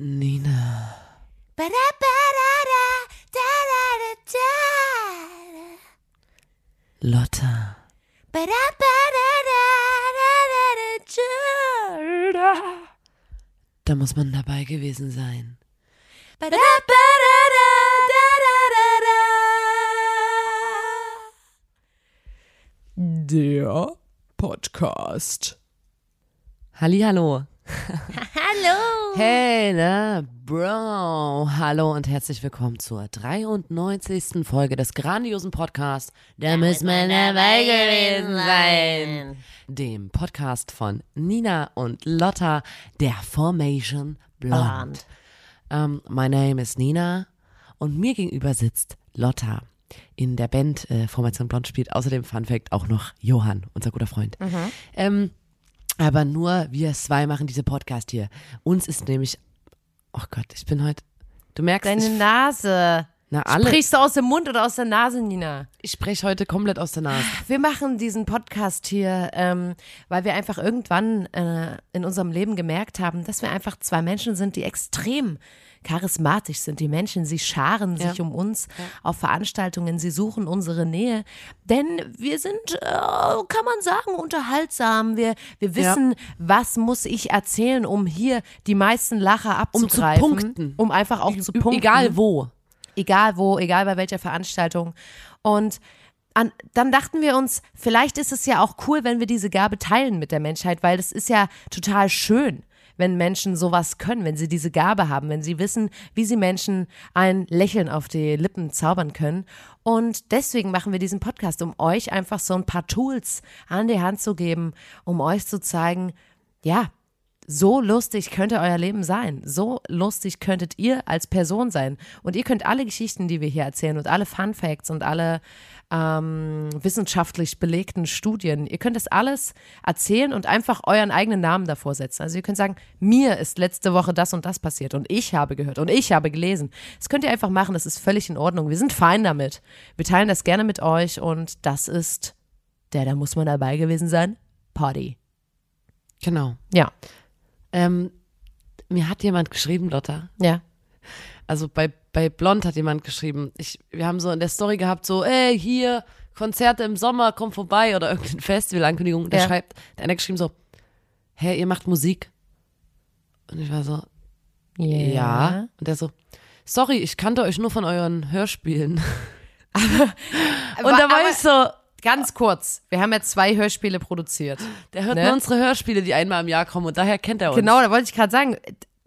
Nina. Lotta. Da muss man dabei gewesen sein. Der Podcast. Hallihallo. Hallo. Hey, na, Bro. Hallo und herzlich willkommen zur 93. Folge des grandiosen Podcasts. Da müssen wir dabei gewesen sein. Dem Podcast von Nina und Lotta, der Formation Blonde. Um, my name is Nina und mir gegenüber sitzt Lotta. In der Band äh, Formation Blond spielt außerdem Fun Fact auch noch Johann, unser guter Freund. Ähm, aber nur wir zwei machen diese Podcast hier. Uns ist nämlich, oh Gott, ich bin heute, du merkst, Deine ich, Nase. na alle, Sprichst du aus dem Mund oder aus der Nase, Nina? ich spreche heute komplett aus der Nase. Wir machen diesen Podcast hier, ähm, weil wir einfach irgendwann äh, in unserem Leben gemerkt haben, dass wir einfach zwei Menschen sind, die extrem charismatisch sind. Die Menschen, sie scharen sich Ja. um uns auf Veranstaltungen, sie suchen unsere Nähe, denn wir sind, äh, kann man sagen, unterhaltsam. Wir, wir wissen, was muss ich erzählen, um hier die meisten Lacher Um zu abzugreifen. punkten. Um einfach auch zu punkten Egal wo. egal wo, egal bei welcher Veranstaltung. Und an, dann dachten wir uns, vielleicht ist es ja auch cool, wenn wir diese Gabe teilen mit der Menschheit, weil das ist ja total schön, wenn Menschen sowas können, wenn sie diese Gabe haben, wenn sie wissen, wie sie Menschen ein Lächeln auf die Lippen zaubern können. Und deswegen machen wir diesen Podcast, um euch einfach so ein paar Tools an die Hand zu geben, um euch zu zeigen, ja, so lustig könnte euer Leben sein. So lustig könntet ihr als Person sein. Und ihr könnt alle Geschichten, die wir hier erzählen und alle Fun Facts und alle ähm, wissenschaftlich belegten Studien, ihr könnt das alles erzählen und einfach euren eigenen Namen davor setzen. Also ihr könnt sagen, mir ist letzte Woche das und das passiert und ich habe gehört und ich habe gelesen. Das könnt ihr einfach machen, das ist völlig in Ordnung. Wir sind fein damit. Wir teilen das gerne mit euch und das ist der, da muss man dabei gewesen sein, Party. Genau. Ja, Ähm, mir hat jemand geschrieben, Lotta. ja. Also bei, bei Blond hat jemand geschrieben. Ich, wir haben so in der Story gehabt, so, ey, hier, Konzerte im Sommer, komm vorbei oder irgendeine Festival-Ankündigung. Der Ja. schreibt, der eine hat geschrieben so, hä, ihr macht Musik? Und ich war so, ja. Und der so, sorry, ich kannte euch nur von euren Hörspielen. und da war aber- ich so, Ganz kurz, wir haben ja zwei Hörspiele produziert. der hört Ne? nur unsere Hörspiele, die einmal im Jahr kommen und daher kennt er uns. Genau, da wollte ich gerade sagen,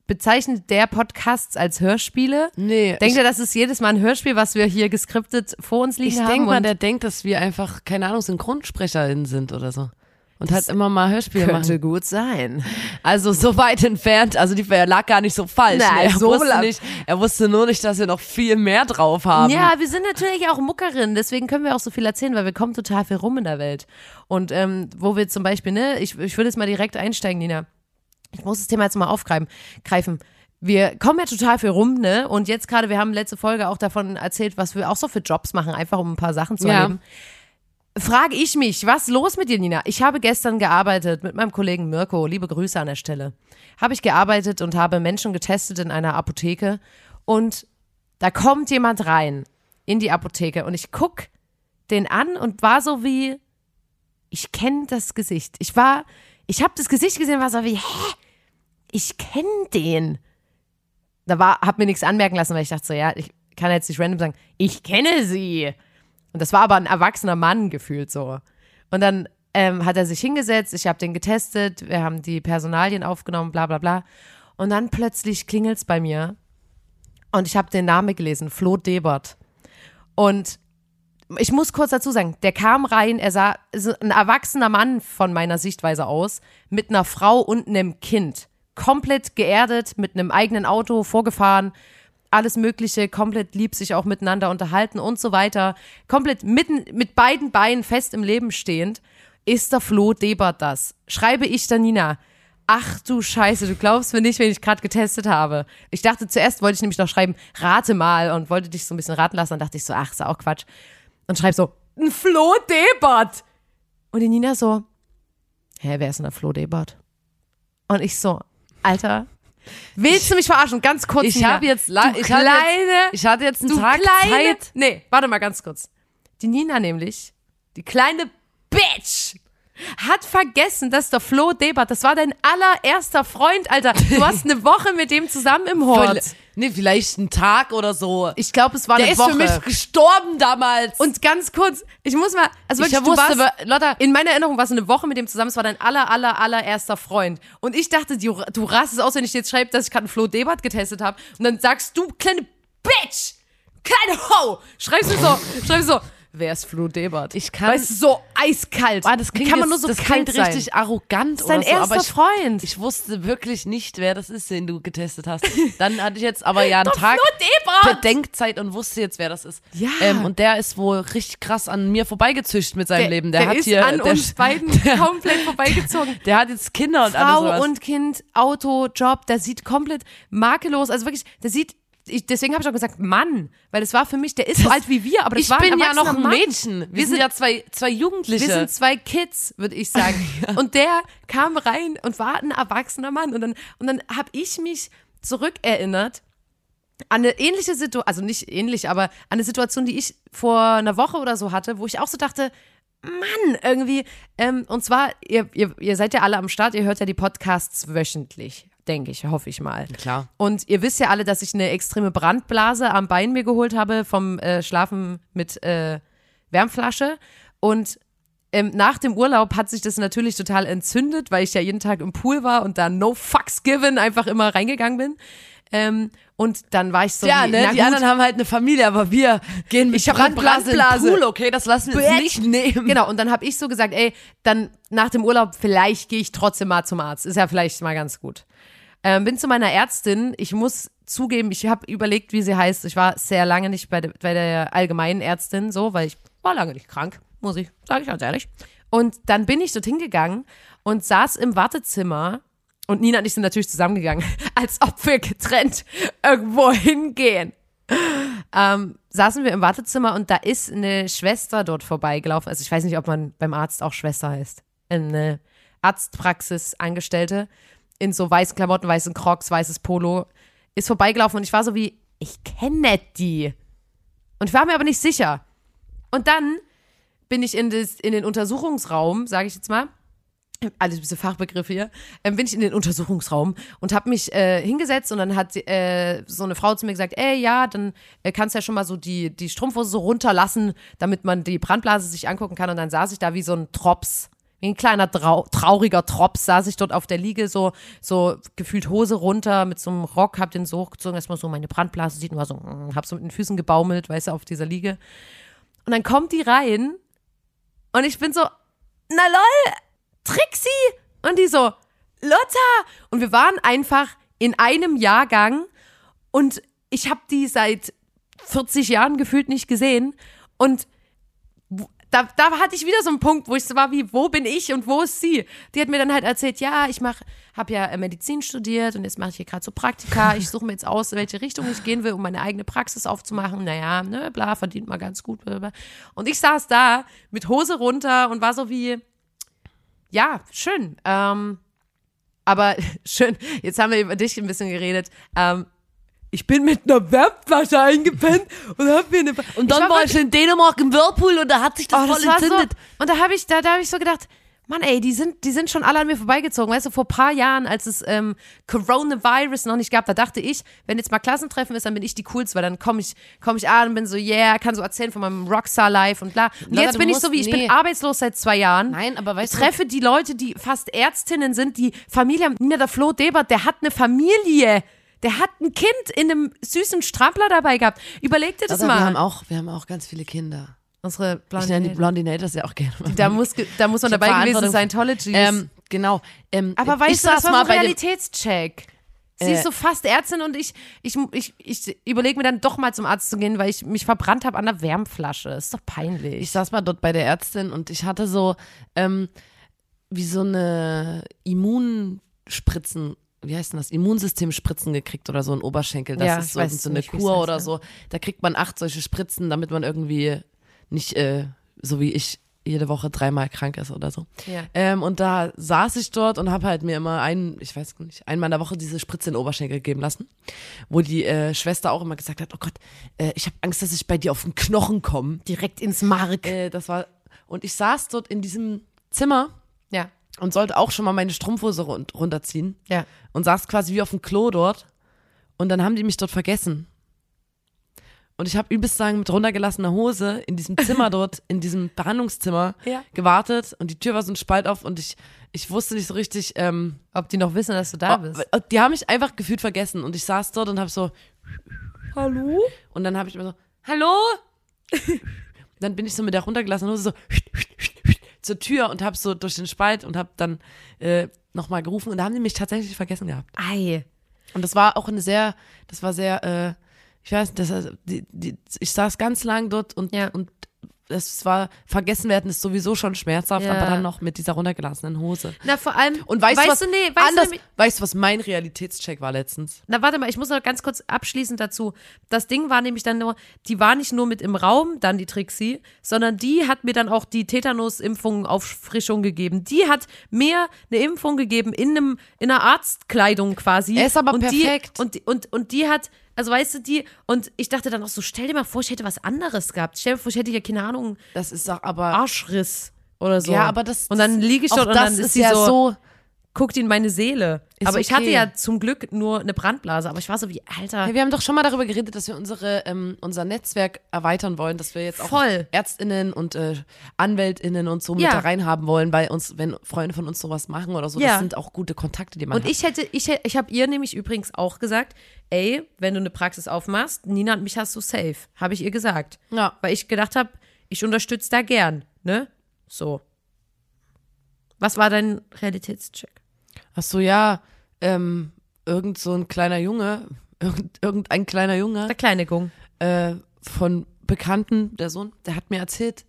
bezeichnet der Podcast als Hörspiele? Nee, Denkt ihr, das ist jedes Mal ein Hörspiel, was wir hier geskriptet vor uns liegen Ich haben? denke mal, der denkt, dass wir einfach, keine Ahnung, SynchronsprecherInnen sind oder so. Und halt immer mal Hörspiele könnte machen. gut sein. Also so weit entfernt, also die er lag gar nicht so falsch. Nein, ne? er, so wusste nicht, er wusste nur nicht, dass wir noch viel mehr drauf haben. Ja, wir sind natürlich auch Muckerinnen, deswegen können wir auch so viel erzählen, weil wir kommen total viel rum in der Welt. Und ähm, wo wir zum Beispiel, ne, ich, ich würde jetzt mal direkt einsteigen, Nina. Ich muss das Thema jetzt mal aufgreifen. Greifen. Wir kommen ja total viel rum, ne? Und jetzt gerade, wir haben letzte Folge auch davon erzählt, was wir auch so für Jobs machen, einfach um ein paar Sachen zu Ja. erleben. Frage ich mich, was los mit dir, Nina? Ich habe gestern gearbeitet mit meinem Kollegen Mirko. Liebe Grüße an der Stelle. Habe ich gearbeitet und habe Menschen getestet in einer Apotheke. Und da kommt jemand rein in die Apotheke und ich guck den an und war so wie, ich kenne das Gesicht. Ich war, ich habe das Gesicht gesehen, war so wie, hä? Ich kenne den. Da war, hab mir nichts anmerken lassen, weil ich dachte so, ja, ich kann jetzt nicht random sagen, ich kenne sie. Und das war aber ein erwachsener Mann gefühlt so. Und dann ähm, hat er sich hingesetzt, ich habe den getestet, wir haben die Personalien aufgenommen, bla bla bla. Und dann plötzlich klingelt's bei mir und ich habe den Namen gelesen, Flo Debert. Und ich muss kurz dazu sagen, der kam rein, er sah so ein erwachsener Mann von meiner Sichtweise aus, mit einer Frau und einem Kind. Komplett geerdet, mit einem eigenen Auto vorgefahren, alles Mögliche, komplett lieb sich auch miteinander unterhalten und so weiter. Komplett mitten mit beiden Beinen fest im Leben stehend. Ist der Flo Debert das? Schreibe ich der Nina. Ach du Scheiße, du glaubst mir nicht, wen ich gerade getestet habe. Ich dachte zuerst, wollte ich nämlich noch schreiben, rate mal und wollte dich so ein bisschen raten lassen. Dann dachte ich so, ach, ist auch Quatsch. Und schreib so, ein Flo Debert. Und die Nina so, hä, wer ist denn der Flo Debert? Und ich so, Alter, Willst du mich verarschen? Ganz kurz. Ich habe jetzt ich hatte kleine, jetzt, ich hatte jetzt einen Tag kleine, Zeit. Nee, warte mal ganz kurz. Die Nina nämlich, die kleine Bitch, hat vergessen, dass der Flo Debert, das war dein allererster Freund, Alter. Du hast eine Woche mit dem zusammen im Hort. Nee, vielleicht einen Tag oder so. Ich glaube, es war Der eine ist Woche. für mich gestorben damals. Und ganz kurz, ich muss mal, also ich wirklich, du wusste, warst, Lotta, in meiner Erinnerung warst du eine Woche mit dem zusammen, es war dein aller, aller, allererster Freund. Und ich dachte, du, du rastest aus, wenn ich dir jetzt schreibe, dass ich gerade einen Flo Debert getestet habe. Und dann sagst du, kleine Bitch, kleine Ho, schreibst du so, schreibst du so, wer ist Flo Debert? Ich kann- Weißt du, so eiskalt. Ah, das klingt, kann man jetzt, nur so das kalt klingt sein? richtig arrogant Das ist dein so, erster aber ich, Freund. ich wusste wirklich nicht, wer das ist, den du getestet hast. Dann hatte ich jetzt aber ja einen Tag! Bedenkzeit und wusste jetzt, wer das ist. Ja. Ähm, und der ist wohl richtig krass an mir vorbeigezischt mit seinem der, Leben. Der, der hat ist hier, an der, uns beiden komplett vorbeigezogen. der hat jetzt Kinder und alles Frau sowas. und Kind, Auto, Job, der sieht komplett makellos, also wirklich, der sieht, ich, deswegen habe ich auch gesagt Mann, weil es war für mich, der ist so alt wie wir, aber das ich war bin ja noch ein Mann. Mädchen. Wir, Wir sind sind- ja zwei, zwei Jugendliche. Wir sind zwei Kids, würde ich sagen. Und der kam rein und war ein erwachsener Mann. Und dann, und dann habe ich mich zurückerinnert an eine ähnliche Situation, also nicht ähnlich, aber an eine Situation, die ich vor einer Woche oder so hatte, wo ich auch so dachte, Mann, irgendwie. Ähm, und zwar, ihr, ihr, ihr seid ja alle am Start, ihr hört ja die Podcasts wöchentlich, denke ich, hoffe ich mal. Klar. Und ihr wisst ja alle, dass ich eine extreme Brandblase am Bein mir geholt habe vom äh, Schlafen mit äh, Wärmflasche. Und ähm, nach dem Urlaub hat sich das natürlich total entzündet, weil ich ja jeden Tag im Pool war und da no fucks given einfach immer reingegangen bin. Ähm, und dann war ich so, Ja, wie, ne? Die gut, anderen haben halt eine Familie, aber wir gehen mit Ich Brandblase, Brandblase. den Pool, okay? Das lassen wir jetzt nicht nehmen. Genau, und dann habe ich so gesagt, ey, dann nach dem Urlaub, vielleicht gehe ich trotzdem mal zum Arzt. Ist ja vielleicht mal ganz gut. Ähm, bin zu meiner Ärztin. Ich muss zugeben, ich habe überlegt, wie sie heißt. Ich war sehr lange nicht bei der, bei der allgemeinen Ärztin, so, weil ich war lange nicht krank, muss ich, sage ich ganz ehrlich. Und dann bin ich dorthin gegangen und saß im Wartezimmer. Und Nina und ich sind natürlich zusammengegangen, als ob wir getrennt irgendwo hingehen ähm, saßen wir im Wartezimmer und da ist eine Schwester dort vorbeigelaufen. Also ich weiß nicht, ob man beim Arzt auch Schwester heißt. Eine Arztpraxis Angestellte in so weißen Klamotten, weißen Crocs, weißes Polo ist vorbeigelaufen und ich war so wie, ich kenne die. Und ich war mir aber nicht sicher. Und dann bin ich in, das, in den Untersuchungsraum, sage ich jetzt mal, alles diese Fachbegriffe hier, ähm, bin ich in den Untersuchungsraum und habe mich äh, hingesetzt und dann hat äh, so eine Frau zu mir gesagt, ey, ja, dann äh, kannst du ja schon mal so die, die Strumpfhose so runterlassen, damit man die Brandblase sich angucken kann und dann saß ich da wie so ein Trops, wie ein kleiner trau trauriger Trops, saß ich dort auf der Liege, so, so gefühlt Hose runter mit so einem Rock, hab den so hochgezogen, erstmal so meine Brandblase sieht und war so, mm, hab so mit den Füßen gebaumelt, weißt du, auf dieser Liege. Und dann kommt die rein und ich bin so, na lol, Trixie! Und die so, Lotta! Und wir waren einfach in einem Jahrgang und ich habe die seit 40 Jahren gefühlt nicht gesehen. Und da, da hatte ich wieder so einen Punkt, wo ich so war wie, wo bin ich und wo ist sie? Die hat mir dann halt erzählt, ja, ich mach, habe ja äh, Medizin studiert und jetzt mache ich hier gerade so Praktika. Ich suche mir jetzt aus, in welche Richtung ich gehen will, um meine eigene Praxis aufzumachen. Naja, ne, bla, verdient mal ganz gut. Bla, bla. Und ich saß da mit Hose runter und war so wie, ja, schön. Ähm, aber schön, jetzt haben wir über dich ein bisschen geredet. Ähm, ich bin mit einer Wärmflasche eingepennt und hab mir eine. Und dann ich war wirklich- ich in Dänemark im Whirlpool und da hat sich das Oh, voll das war so, entzündet. und da habe ich, da, da habe ich so gedacht, Mann, ey, die sind, die sind schon alle an mir vorbeigezogen. Weißt du, vor ein paar Jahren, als es ähm, Coronavirus noch nicht gab, da dachte ich, wenn jetzt mal Klassentreffen ist, dann bin ich die coolste, weil dann komme ich, komm ich an und bin so, yeah, kann so erzählen von meinem Rockstar-Life und bla. Und Lotta, jetzt bin ich so wie, ich nee. bin arbeitslos seit zwei Jahren. Nein, aber weißt ich du- treffe die Leute, die fast Ärztinnen sind, die Familie haben. Nina, der Flo Debert, der hat eine Familie. Der hat ein Kind in einem süßen Strampler dabei gehabt. Überleg dir das wir mal. haben auch, wir haben auch ganz viele Kinder. Unsere Ich nenne die. Blondinators ja auch gerne. Da muss, da muss man dabei gewesen sein. Scientology. Ähm, genau. Ähm, Aber ich weißt du, das war mal so ein Realitätscheck. Sie Äh, ist so fast Ärztin und ich, ich, ich, ich überlege mir dann doch mal zum Arzt zu gehen, weil ich mich verbrannt habe an der Wärmflasche. Ist doch peinlich. ich saß mal dort bei der Ärztin und ich hatte so ähm, wie so eine Immunspritzen, wie heißt denn das? Immunsystemspritzen gekriegt oder so ein Oberschenkel. Das Ja, ist so, weiß so eine nicht, Kur oder so. Da kriegt man acht solche Spritzen, damit man irgendwie nicht äh, so wie ich jede Woche dreimal krank ist oder so. Ja. Ähm, und da saß ich dort und habe halt mir immer einen, ich weiß nicht, einmal in der Woche diese Spritze in den Oberschenkel geben lassen, wo die äh, Schwester auch immer gesagt hat, oh Gott, äh, ich habe Angst, dass ich bei dir auf den Knochen komme. Direkt ins Mark. Äh, das war und ich saß dort in diesem Zimmer Ja. Und sollte auch schon mal meine Strumpfhose run runterziehen Ja. und saß quasi wie auf dem Klo dort und dann haben die mich dort vergessen. Und ich habe übelst sagen mit runtergelassener Hose in diesem Zimmer dort, in diesem Behandlungszimmer Ja. gewartet und die Tür war so ein Spalt auf und ich, ich wusste nicht so richtig, ähm, Ob die noch wissen, dass du da bist. die haben mich einfach gefühlt vergessen und ich saß dort und habe so, Hallo? und dann habe ich mir so, hallo? dann bin ich so mit der runtergelassenen Hose so zur Tür und habe so durch den Spalt und habe dann äh, nochmal gerufen und da haben die mich tatsächlich vergessen gehabt. Ei. Und das war auch eine sehr, das war sehr, äh, ich weiß nicht, das, die, die, ich saß ganz lang dort und, Ja. und es war, vergessen werden ist sowieso schon schmerzhaft, Ja. aber dann noch mit dieser runtergelassenen Hose. Na, vor allem. Und weißt, du, was du, nee, weißt anders, du, weißt du, was mein Realitätscheck war letztens? Na, warte mal, ich muss noch ganz kurz abschließend dazu. Das Ding war nämlich dann nur, die war nicht nur mit im Raum, dann die Trixie, sondern die hat mir dann auch die Tetanus-Impfung Auffrischung gegeben. Die hat mir eine Impfung gegeben in einem, in einer Arztkleidung quasi. Er ist aber und perfekt. Die, und, und, und die hat, also weißt du, die, und ich dachte dann auch so, stell dir mal vor, ich hätte was anderes gehabt. Stell dir vor, ich hätte ja, keine Ahnung, Das ist doch aber, Arschriss oder so. ja, aber das, Und dann liege ich dort und das dann ist, ist sie ja so, so guckt in meine Seele. Ist aber ich hatte okay. ja zum Glück nur eine Brandblase, aber ich war so wie, Alter. Hey, wir haben doch schon mal darüber geredet, dass wir unsere, ähm, unser Netzwerk erweitern wollen, dass wir jetzt auch Voll. ÄrztInnen und äh, AnwältInnen und so mit Ja. da reinhaben wollen, weil uns, wenn Freunde von uns sowas machen oder so, Ja. das sind auch gute Kontakte, die man Und hat. ich hätte, ich, ich habe ihr nämlich übrigens auch gesagt, ey, wenn du eine Praxis aufmachst, Nina, mich hast du safe. Habe ich ihr gesagt. Ja. Weil ich gedacht habe, ich unterstütze da gern, ne? So. Was war dein Realitätscheck? Ach so, ja, ähm, irgend so ein kleiner Junge, irgend, irgendein kleiner Junge Der kleine Gung. äh, von Bekannten, der Sohn, der hat mir erzählt,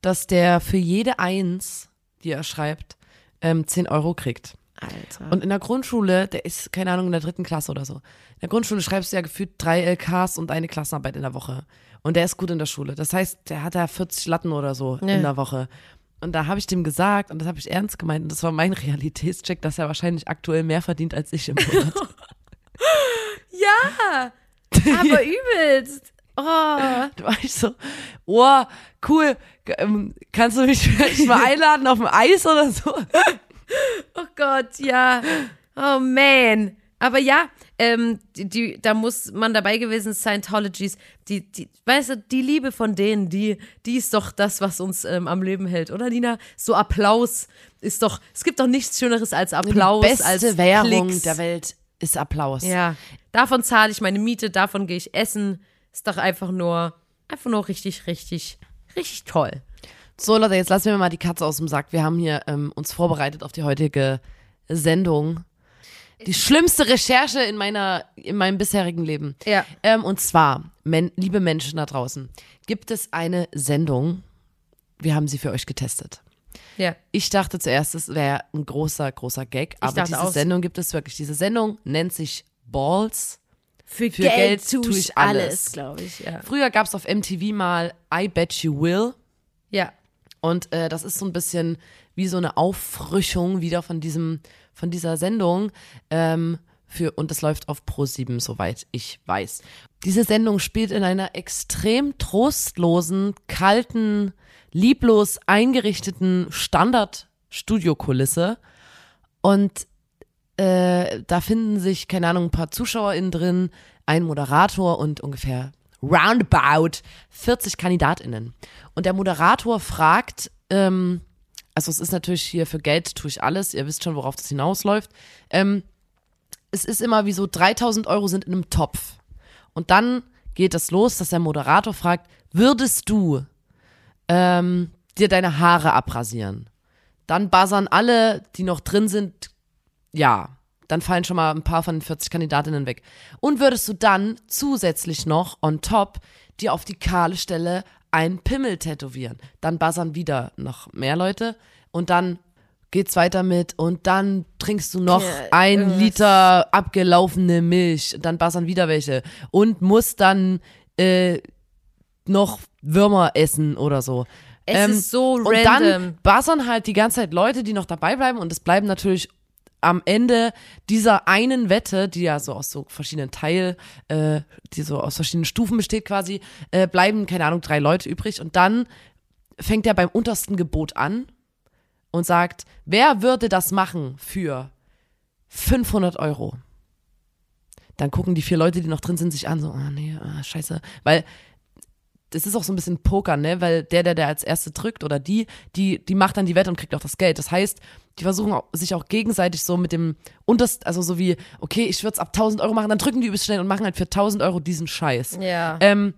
dass der für jede Eins, die er schreibt, ähm, 10 Euro kriegt. Alter. Und in der Grundschule, der ist, keine Ahnung, in der dritten Klasse oder so. In der Grundschule schreibst du ja gefühlt drei LKs und eine Klassenarbeit in der Woche. Und der ist gut in der Schule. Das heißt, der hat da 40 Latten oder so Ja. in der Woche. Und da habe ich dem gesagt, und das habe ich ernst gemeint, und das war mein Realitätscheck, dass er wahrscheinlich aktuell mehr verdient als ich im Monat. ja, aber übelst. Oh. da war ich so, oh, cool, ähm, kannst du mich vielleicht mal einladen auf dem Eis oder so? Oh Gott, ja. Oh man. Aber ja, ähm, die, die, da muss man dabei gewesen sein, Scientologies, die, die, weißt du, die Liebe von denen, die, die ist doch das, was uns ähm, am Leben hält, oder Nina? So Applaus ist doch, es gibt doch nichts Schöneres als Applaus, Die beste als Währung Klicks. der Welt ist Applaus. Ja, davon zahle ich meine Miete, davon gehe ich essen. Ist doch einfach nur, einfach nur richtig, richtig, richtig toll. So, Leute, jetzt lassen wir mal die Katze aus dem Sack. Wir haben hier ähm, uns vorbereitet auf die heutige Sendung. Die schlimmste Recherche in meiner, in meinem bisherigen Leben. Ja. Ähm, und zwar, men liebe Menschen da draußen, gibt es eine Sendung. Wir haben sie für euch getestet. Ja. Ich dachte zuerst, es wäre ein großer, großer Gag, aber diese auch. Sendung gibt es wirklich. Diese Sendung nennt sich Balls. Für, Geld Geld tue tue ich ich alles. alles, glaube ich, ja. Früher gab es auf MTV mal I Bet You Will. Ja. Und äh, das ist so ein bisschen wie so eine Auffrischung wieder von diesem, von dieser Sendung. Ähm, für, und das läuft auf Pro7, soweit ich weiß. Diese Sendung spielt in einer extrem trostlosen, kalten, lieblos eingerichteten Standard-Studiokulisse. Und äh, da finden sich, keine Ahnung, ein paar ZuschauerInnen drin, ein Moderator und ungefähr roundabout 40 KandidatInnen. Und der Moderator fragt, ähm, also es ist natürlich hier für Geld tue ich alles, ihr wisst schon, worauf das hinausläuft. Ähm, es ist immer wie so 3000 Euro sind in einem Topf. Und dann geht es los, dass der Moderator fragt, würdest du ähm, dir deine Haare abrasieren? Dann buzzern alle, die noch drin sind, ja. Dann fallen schon mal ein paar von den 40 Kandidatinnen weg. Und würdest du dann zusätzlich noch on top dir auf die kahle Stelle einen Pimmel tätowieren? Dann buzzern wieder noch mehr Leute und dann geht's weiter mit und dann trinkst du noch Ja, ein irgendwas. Liter abgelaufene Milch, dann buzzern wieder welche und musst dann äh, noch Würmer essen oder so. Es ist so Und random. dann buzzern halt die ganze Zeit Leute, die noch dabei bleiben und es bleiben natürlich am Ende dieser einen Wette, die ja so aus so verschiedenen Teil, äh, die so aus verschiedenen Stufen besteht quasi, äh, bleiben, keine Ahnung, drei Leute übrig und dann fängt er beim untersten Gebot an und sagt, wer würde das machen für 500 Euro? Dann gucken die vier Leute, die noch drin sind, sich an, so, ah nee, ah, scheiße, weil das ist auch so ein bisschen Poker, ne? Weil der, der, der als Erste drückt oder die, die, die macht dann die Wette und kriegt auch das Geld. Das heißt, die versuchen auch, sich auch gegenseitig so mit dem unterst, also so wie, okay, ich würde es ab 1000 Euro machen, dann drücken die übelst schnell und machen halt für 1000 Euro diesen Scheiß. Ja. Ähm,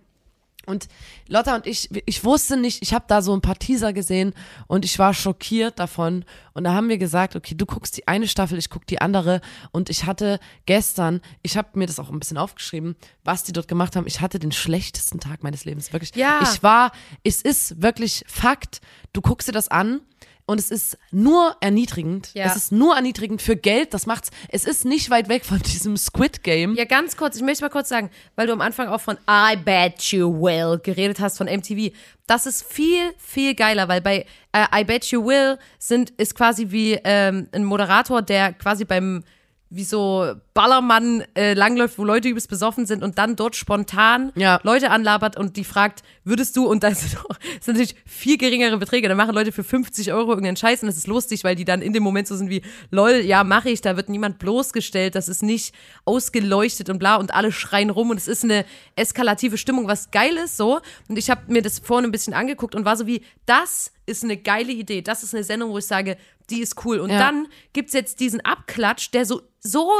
und Lotta und ich, ich wusste nicht, ich habe da so ein paar Teaser gesehen und ich war schockiert davon. Und da haben wir gesagt, okay, du guckst die eine Staffel, ich guck die andere. Und ich hatte gestern, ich habe mir das auch ein bisschen aufgeschrieben, was die dort gemacht haben. Ich hatte den schlechtesten Tag meines Lebens, wirklich. Ja. Ich war, es ist wirklich Fakt. Du guckst dir das an. Und es ist nur erniedrigend. Ja. Es ist nur erniedrigend für Geld. Das macht's. Es ist nicht weit weg von diesem Squid Game. Ja, ganz kurz, ich möchte mal kurz sagen, weil du am Anfang auch von I Bet You Will geredet hast von MTV. Das ist viel, viel geiler, weil bei äh, I Bet You Will sind, ist quasi wie ähm, ein Moderator, der quasi beim wie so Ballermann äh, langläuft, wo Leute übelst besoffen sind und dann dort spontan Ja. Leute anlabert und die fragt, würdest du, und das sind, sind natürlich viel geringere Beträge, da machen Leute für 50 Euro irgendeinen Scheiß und das ist lustig, weil die dann in dem Moment so sind wie, lol, ja, mache ich, da wird niemand bloßgestellt, das ist nicht ausgeleuchtet und bla und alle schreien rum und es ist eine eskalative Stimmung, was geil ist so und ich habe mir das vorhin ein bisschen angeguckt und war so wie, das ist eine geile Idee, das ist eine Sendung, wo ich sage, die ist cool und Ja. dann gibt's jetzt diesen Abklatsch, der so, so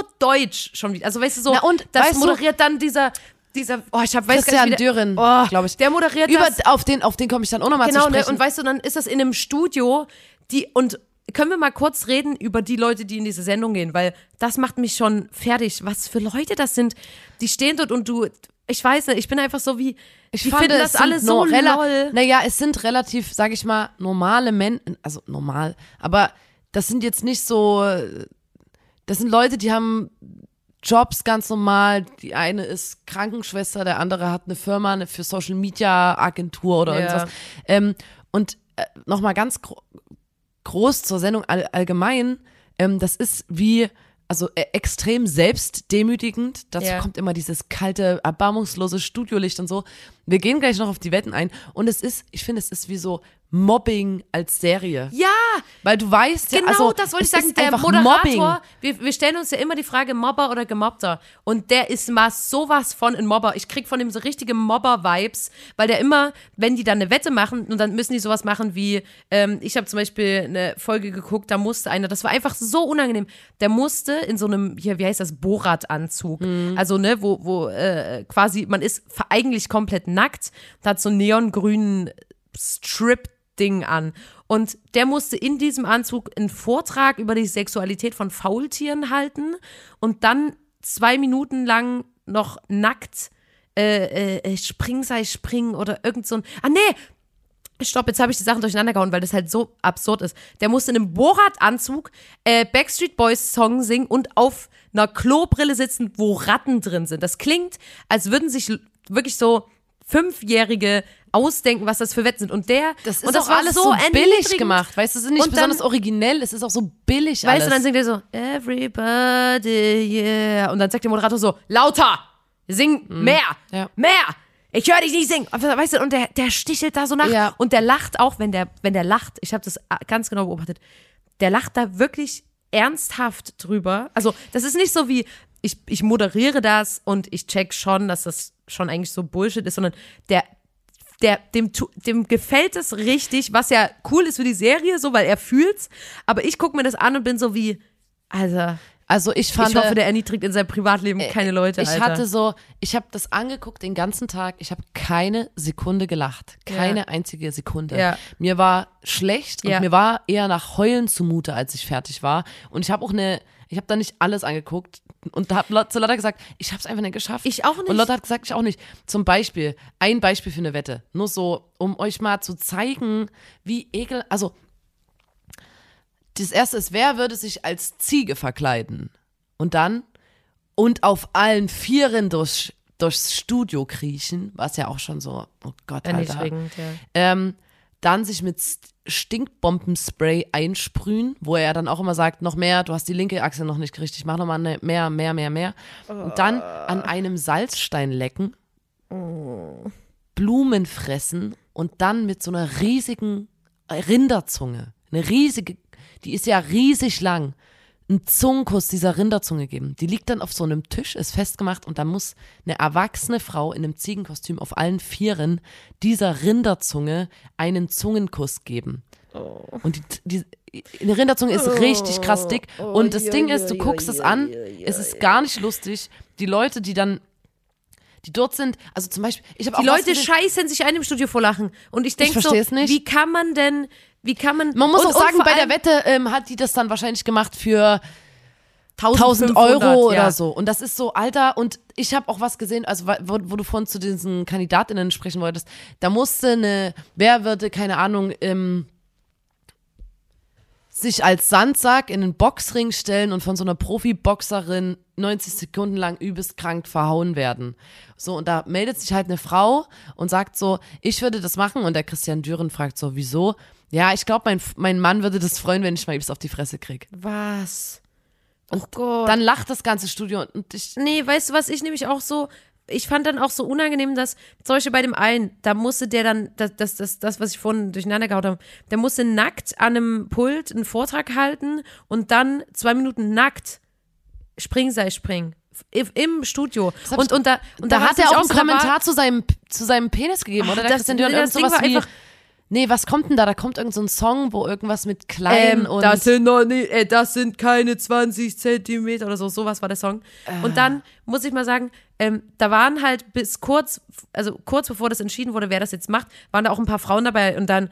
deutsch schon wieder, also weißt du so, Na und, das weißt du- moderiert dann dieser, dieser, oh, ich hab, weiß gar Christian nicht, wie der- Dürren, oh, glaube ich. Der moderiert Über, das. auf den, auf den komme ich dann auch nochmal Genau, zu ne? sprechen. und weißt du, dann ist das in einem Studio, die, und können wir mal kurz reden über die Leute, die in diese Sendung gehen, weil das macht mich schon fertig. Was für Leute das sind, die stehen dort und du, ich weiß nicht, ich bin einfach so wie, Ich die es das alle sind so lol. Naja, es sind relativ, sag ich mal, normale Menschen, also normal, aber das sind jetzt nicht so, das sind Leute, die haben Jobs ganz normal. Die eine ist Krankenschwester, der andere hat eine Firma, eine für Social Media Agentur oder Ja. irgendwas. Ähm, und äh, nochmal ganz gro groß zur Sendung all allgemein, ähm, das ist wie, also äh, extrem selbstdemütigend. Dazu Ja. kommt immer dieses kalte, erbarmungslose Studiolicht und so. Wir gehen gleich noch auf die Wetten ein. Und es ist, ich finde, es ist wie so Mobbing als Serie. Ja, Weil du weißt ja, Genau, also, das wollte ich sagen. Der Moderator, Mobbing. wir, wir stellen uns ja immer die Frage, Mobber oder Gemobbter. Und der ist mal sowas von ein Mobber. Ich krieg von ihm so richtige Mobber-Vibes, weil der immer, wenn die dann eine Wette machen, und dann müssen die sowas machen wie, ähm, ich habe zum Beispiel eine Folge geguckt, da musste einer, das war einfach so unangenehm, der musste in so einem, hier, wie heißt das, Borat-Anzug. Mhm. Also, ne, wo, wo äh, quasi, man ist eigentlich komplett nackt, hat so einen neongrünen Strip-Ding an. Und der musste in diesem Anzug einen Vortrag über die Sexualität von Faultieren halten und dann zwei Minuten lang noch nackt äh, äh, springen sei springen oder irgend so ein. Ah, nee! Stopp, jetzt habe ich die Sachen durcheinander gehauen, weil das halt so absurd ist. Der musste in einem Borat-Anzug äh, Backstreet Boys Song singen und auf einer Klobrille sitzen, wo Ratten drin sind. Das klingt, als würden sich wirklich so Fünfjährige ausdenken, was das für Wetten sind. Und der, Das ist und das auch war alles so, billig gemacht. Weißt du, es ist nicht Und dann- besonders originell, es ist auch so billig Weißt alles. du, dann singt er so, Everybody, yeah. Und dann sagt der Moderator so, lauter, sing mehr, Mhm. Ja. mehr. Ich höre dich nicht singen. Weißt du, und der, der stichelt da so nach. Ja. Und der lacht auch, wenn der, wenn der lacht. Ich habe das ganz genau beobachtet. Der lacht da wirklich ernsthaft drüber. Also, das ist nicht so wie, ich, ich moderiere das und ich check schon, dass das schon eigentlich so Bullshit ist, sondern der, der, dem, dem gefällt es richtig, was ja cool ist für die Serie, so, weil er fühlt's. Aber ich gucke mir das an und bin so wie, Alter, also ich fand, ich hoffe, der erniedrigt in seinem Privatleben keine Leute, ich Alter. hatte so, ich habe das angeguckt den ganzen Tag, ich habe keine Sekunde gelacht, keine Ja. einzige Sekunde. Ja. Mir war schlecht und Ja. mir war eher nach Heulen zumute, als ich fertig war. Und ich habe auch eine, ich habe da nicht alles angeguckt und habe zu Lotta gesagt, ich habe es einfach nicht geschafft. Ich auch nicht. Und Lotta hat gesagt, ich auch nicht. Zum Beispiel, ein Beispiel für eine Wette, nur so, um euch mal zu zeigen, wie ekel, also das erste ist, wer würde sich als Ziege verkleiden? Und dann und auf allen Vieren durch, durchs Studio kriechen, was ja auch schon so, oh Gott, Alter. Ja. Ähm, dann sich mit Stinkbombenspray einsprühen, wo er dann auch immer sagt, noch mehr, du hast die linke Achse noch nicht richtig, mach nochmal ne, mehr, mehr, mehr, mehr. Und dann an einem Salzstein lecken, Blumen fressen und dann mit so einer riesigen Rinderzunge, eine riesige, die ist ja riesig lang, einen Zungenkuss dieser Rinderzunge geben. Die liegt dann auf so einem Tisch, ist festgemacht und da muss eine erwachsene Frau in einem Ziegenkostüm auf allen Vieren dieser Rinderzunge einen Zungenkuss geben. Und die, die, eine Rinderzunge ist richtig krass dick. Und das Ding ist, du guckst es an, es ist gar nicht lustig. Die Leute, die dann die dort sind, also zum Beispiel, ich habe auch Die Leute scheißen sich ein im Studio vor Lachen. Und ich denke so, wie kann man denn, wie kann man. Man muss und, auch sagen, bei der Wette ähm, hat die das dann wahrscheinlich gemacht für 1000 1500, Euro ja. oder so. Und das ist so, Alter, und ich habe auch was gesehen, also wo, wo du vorhin zu diesen Kandidatinnen sprechen wolltest, da musste eine, wer würde, keine Ahnung, ähm, sich als Sandsack in einen Boxring stellen und von so einer Profiboxerin 90 Sekunden lang übelst krank verhauen werden. So, und da meldet sich halt eine Frau und sagt so, ich würde das machen. Und der Christian Düren fragt so, wieso? Ja, ich glaube, mein, mein Mann würde das freuen, wenn ich mal übelst auf die Fresse krieg. Was? Oh Gott. Dann lacht das ganze Studio und ich, Nee, weißt du, was ich nämlich auch so, ich fand dann auch so unangenehm, dass zum Beispiel bei dem einen, da musste der dann, das, das, das, das was ich vorhin durcheinander gehauen habe, der musste nackt an einem Pult einen Vortrag halten und dann zwei Minuten nackt Springseil springen. Im- Im Studio. Und, und da, und da war's hat er auch einen da war- Kommentar zu seinem, zu seinem Penis gegeben, oder? Der das- nee, irgend das Ding war einfach- nee, was kommt denn da? Da kommt irgend so ein Song, wo irgendwas mit klein Ähm, und das sind noch nie, äh, das sind keine 20 Zentimeter oder so, sowas war der Song. Äh. Und dann muss ich mal sagen, ähm, da waren halt bis kurz, also kurz bevor das entschieden wurde, wer das jetzt macht, waren da auch ein paar Frauen dabei und dann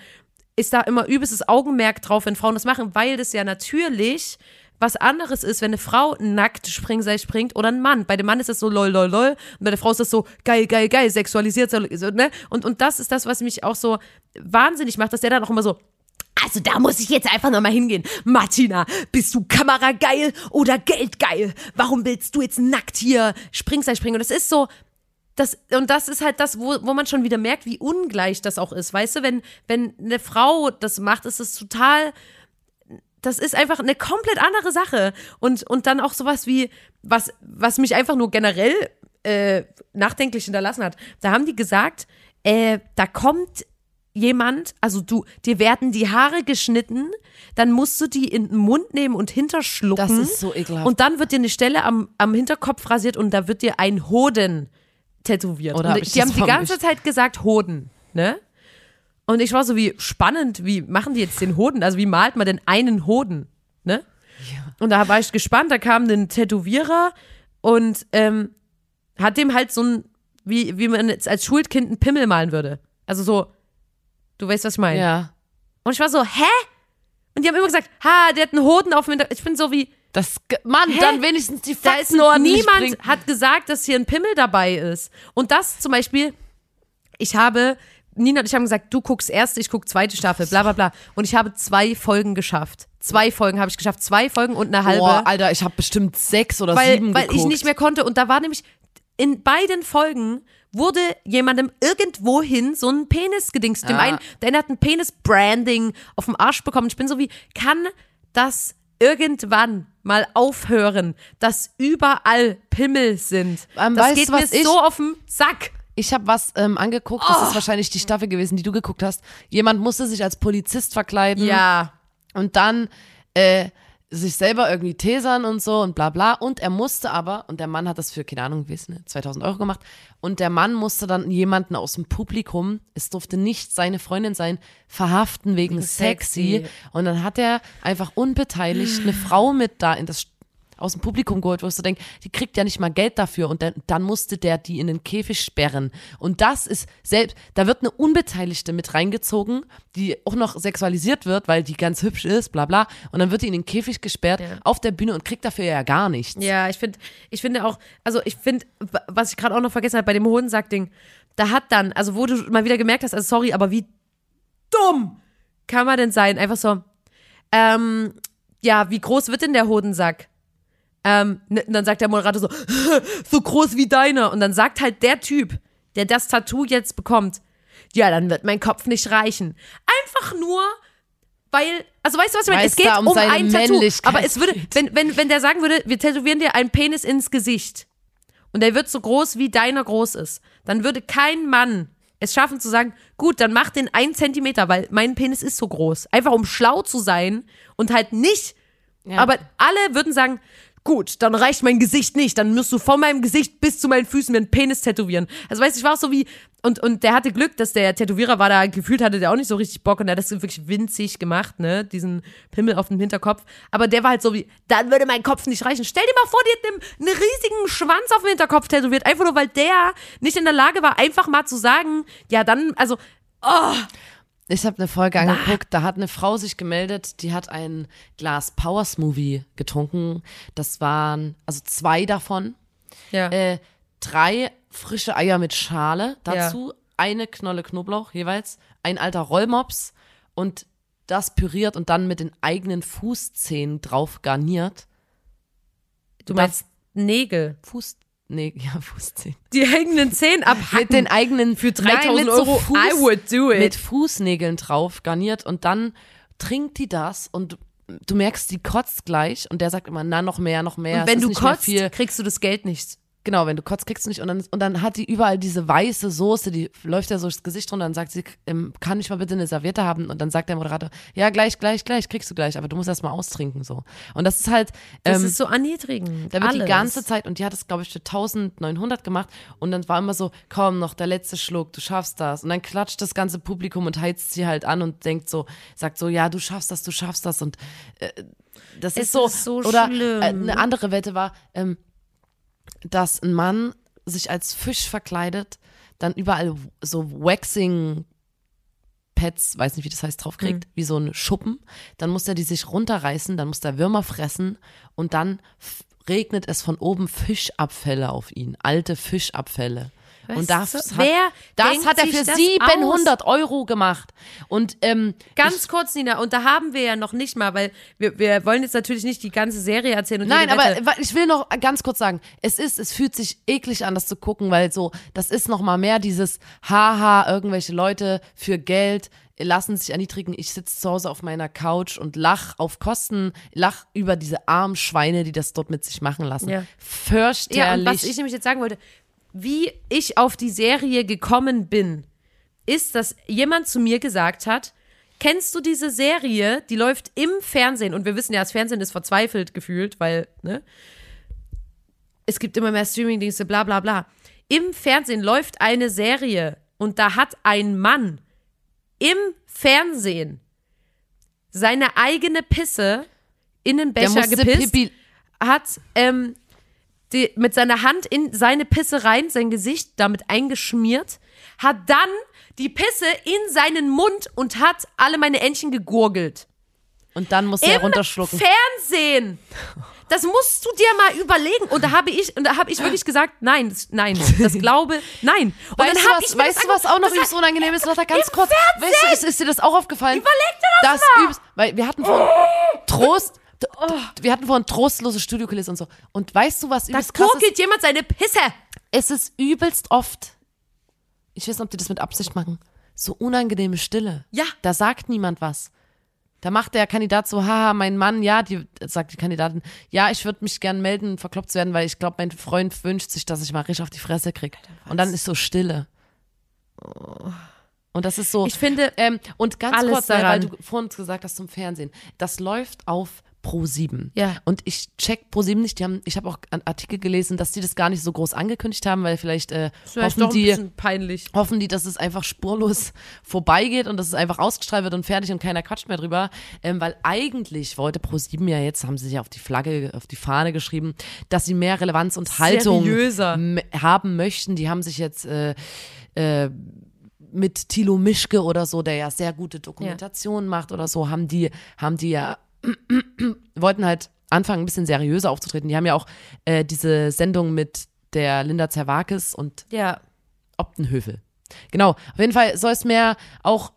ist da immer übelstes Augenmerk drauf, wenn Frauen das machen, weil das ja natürlich was anderes ist, wenn eine Frau nackt Springseil springt oder ein Mann. Bei dem Mann ist das so lol, lol, lol. Und bei der Frau ist das so geil, geil, geil, sexualisiert. So, ne? und, und das ist das, was mich auch so wahnsinnig macht, dass der dann auch immer so, also da muss ich jetzt einfach nochmal hingehen. Martina, bist du kamerageil oder geldgeil? Warum willst du jetzt nackt hier Springseil springen? Und das ist so, das, und das ist halt das, wo, wo man schon wieder merkt, wie ungleich das auch ist. Weißt du, wenn, wenn eine Frau das macht, ist es total, das ist einfach eine komplett andere Sache. Und, und dann auch sowas wie, was, was mich einfach nur generell äh, nachdenklich hinterlassen hat. Da haben die gesagt, äh, da kommt jemand, also du, dir werden die Haare geschnitten, dann musst du die in den Mund nehmen und hinterschlucken. Das ist so ekelhaft. Und dann wird dir eine Stelle am, am Hinterkopf rasiert und da wird dir ein Hoden tätowiert. Oder und hab die haben die ganze? Zeit gesagt Hoden, ne? Und ich war so wie spannend, wie machen die jetzt den Hoden? Also wie malt man denn einen Hoden, ne? Und da war ich gespannt, da kam ein Tätowierer und ähm, hat dem halt so ein, wie, wie man jetzt als Schulkind einen Pimmel malen würde. Also so, du weißt, was ich meine. ja. Und ich war so, hä? Und die haben immer gesagt, ha, der hat einen Hoden auf dem Hinterkopf. Ich bin so wie, Das, Mann, Hä? dann wenigstens die da ist Fakten ordentlich niemand hat gesagt, dass hier ein Pimmel dabei ist. Und das zum Beispiel, ich habe, Nina und ich haben gesagt, du guckst erste, ich guck zweite Staffel, bla bla bla. Und ich habe zwei Folgen geschafft. Zwei Folgen habe ich geschafft. Zwei Folgen und eine halbe. Boah, Alter, ich habe bestimmt sechs oder weil, sieben weil geguckt. ich nicht mehr konnte. Und da war nämlich, in beiden Folgen wurde jemandem irgendwohin so ein Penis gedingst. Dem Ah. einen, der eine hat ein Penis-Branding auf dem Arsch bekommen. Ich bin so wie, kann das irgendwann mal aufhören, dass überall Pimmel sind? Ähm, das weißt geht mir so auf den Sack. Ich habe was ähm, angeguckt, das Oh. ist wahrscheinlich die Staffel gewesen, die du geguckt hast. Jemand musste sich als Polizist verkleiden Ja. und dann äh, sich selber irgendwie tesern und so und bla bla. Und er musste aber, und der Mann hat das für, keine Ahnung, ist, ne, 2000 Euro gemacht, und der Mann musste dann jemanden aus dem Publikum, es durfte nicht seine Freundin sein, verhaften wegen sexy. Sexy. Und dann hat er einfach unbeteiligt eine Frau mit da in das aus dem Publikum geholt, wo ich so denke, die kriegt ja nicht mal Geld dafür und dann, dann musste der die in den Käfig sperren. Und das ist selbst, da wird eine Unbeteiligte mit reingezogen, die auch noch sexualisiert wird, weil die ganz hübsch ist, bla bla. Und dann wird die in den Käfig gesperrt Ja. auf der Bühne und kriegt dafür ja gar nichts. Ja, ich finde, ich finde auch, also ich finde, was ich gerade auch noch vergessen habe bei dem Hodensack-Ding, da hat dann, also wo du mal wieder gemerkt hast, also sorry, aber wie dumm kann man denn sein? Einfach so, ähm, ja, wie groß wird denn der Hodensack? Ähm, ne, und dann sagt der Moderator so, so groß wie deiner. Und dann sagt halt der Typ, der das Tattoo jetzt bekommt, ja, dann wird mein Kopf nicht reichen. Einfach nur, weil, also weißt du, was ich meine? Es geht um um, ein Tattoo. Aber es würde, wenn, wenn, wenn der sagen würde, wir tätowieren dir einen Penis ins Gesicht und der wird so groß, wie deiner groß ist, dann würde kein Mann es schaffen zu sagen, gut, dann mach den einen Zentimeter, weil mein Penis ist so groß. Einfach um schlau zu sein und halt nicht. Aber alle würden sagen, gut, dann reicht mein Gesicht nicht. Dann musst du von meinem Gesicht bis zu meinen Füßen mir einen Penis tätowieren. Also weißt du, ich war auch so wie, und, und der hatte Glück, dass der Tätowierer war da, gefühlt hatte der auch nicht so richtig Bock und der hat das wirklich winzig gemacht, ne, diesen Pimmel auf dem Hinterkopf. Aber der war halt so wie, dann würde mein Kopf nicht reichen. Stell dir mal vor, die hat einen, einen riesigen Schwanz auf dem Hinterkopf tätowiert, einfach nur, weil der nicht in der Lage war, einfach mal zu sagen, ja, dann, also, Ich habe eine Folge angeguckt, da hat eine Frau sich gemeldet, die hat ein Glas Power Smoothie getrunken. Das waren, also zwei davon. ja. Äh, drei frische Eier mit Schale, dazu eine Knolle Knoblauch jeweils, ein alter Rollmops und das püriert und dann mit den eigenen Fußzehen drauf garniert. du meinst Nägel. Fuß, nee, ja, Fußzehen. Die hängenden Zähne abhacken. Mit den eigenen Für 3000 Nein, mit Euro, Fuß, I would do it. Mit Fußnägeln drauf garniert und dann trinkt die das und du merkst, die kotzt gleich und der sagt immer, na, noch mehr, noch mehr. Und wenn du kotzt, kriegst du das Geld nicht. Genau, wenn du kotzt, kriegst du nicht. Und dann, und dann hat die überall diese weiße Soße, die läuft ja so das Gesicht runter und sagt sie, ähm, kann ich mal bitte eine Serviette haben? Und dann sagt der Moderator, ja, gleich, gleich, gleich, kriegst du gleich, aber du musst erst mal austrinken, so. Und das ist halt, Das ähm, ist so erniedrigend. da wird die ganze Zeit, und die hat es, glaube ich, für 1900 gemacht. Und dann war immer so, komm, noch der letzte Schluck, du schaffst das. Und dann klatscht das ganze Publikum und heizt sie halt an und denkt so, sagt so, ja, du schaffst das, du schaffst das. Und äh, das Es ist so. ist so oder. Äh, eine andere Wette war, ähm, dass ein Mann sich als Fisch verkleidet, dann überall so Waxing Pads, weiß nicht, wie das heißt, draufkriegt, wie so ein Schuppen. Dann muss er die sich runterreißen, dann muss der Würmer fressen und dann regnet es von oben Fischabfälle auf ihn, alte Fischabfälle. Und das, Weißt du, hat, das hat er für das 700 Euro gemacht. Und ähm, Ganz kurz, Nina, und da haben wir ja noch nicht mal, weil wir, wir wollen jetzt natürlich nicht die ganze Serie erzählen. Und Nein, aber ich will noch ganz kurz sagen, es ist, es fühlt sich eklig an, das zu gucken, weil so, das ist noch mal mehr dieses Haha, irgendwelche Leute für Geld lassen sich erniedrigen. Ich sitze zu Hause auf meiner Couch und lach auf Kosten, lach über diese armen Schweine, die das dort mit sich machen lassen. Ja. Fürchterlich. Ja, und was ich nämlich jetzt sagen wollte, wie ich auf die Serie gekommen bin, ist, dass jemand zu mir gesagt hat, kennst du diese Serie, die läuft im Fernsehen und wir wissen ja, das Fernsehen ist verzweifelt gefühlt, weil, ne? Es gibt immer mehr Streamingdienste, bla bla bla. Im Fernsehen läuft eine Serie und da hat ein Mann im Fernsehen seine eigene Pisse in den Becher gepisst Pipi, hat ähm, die, mit seiner Hand in seine Pisse rein, sein Gesicht damit eingeschmiert, hat dann die Pisse in seinen Mund und hat alle meine Entchen gegurgelt. und dann musste er runterschlucken. Fernsehen! Das musst du dir mal überlegen. Und da habe ich, und da habe ich wirklich gesagt, nein, das, nein, das glaube, nein. Und Weißt dann du, habe was, ich weißt das du, was auch noch übelst unangenehm ist? Lotta, ganz kurz. Fernsehen! Weißt du, ist, ist dir das auch aufgefallen? Überleg dir das mal! übelst, weil wir hatten vorhin Trost, d- wir hatten vorhin trostlose Studiokulisse und so. Und weißt du, was Da übelst ist? gurgelt jemand seine Pisse. Es ist übelst oft, ich weiß nicht, ob die das mit Absicht machen, so unangenehme Stille. Ja. Da sagt niemand was. Da macht der Kandidat so, haha, mein Mann, ja, die sagt die Kandidatin, ja, ich würde mich gern melden, verkloppt zu werden, weil ich glaube, mein Freund wünscht sich, dass ich mal richtig auf die Fresse krieg. Und dann ist so Stille. Und das ist so. Ich finde, ähm, und ganz kurz, weil daran. du vorhin gesagt hast zum Fernsehen, das läuft auf Pro7. Ja. Und ich check Pro7 nicht. Die haben, ich habe auch einen Artikel gelesen, dass die das gar nicht so groß angekündigt haben, weil vielleicht äh, hoffen die, peinlich. hoffen die, dass es einfach spurlos vorbeigeht und dass es einfach ausgestrahlt wird und fertig und keiner quatscht mehr drüber. Ähm, weil eigentlich wollte Pro7 ja jetzt, haben sie sich auf die Flagge, auf die Fahne geschrieben, dass sie mehr Relevanz und Haltung Seriöser. haben möchten. Die haben sich jetzt äh, äh, mit Thilo Mischke oder so, der ja sehr gute Dokumentationen macht oder so, haben die, haben die ja, wollten halt anfangen, ein bisschen seriöser aufzutreten. Die haben ja auch äh, diese Sendung mit der Linda Zerwakis und Ja. Optenhövel. Genau, auf jeden Fall soll es mehr auch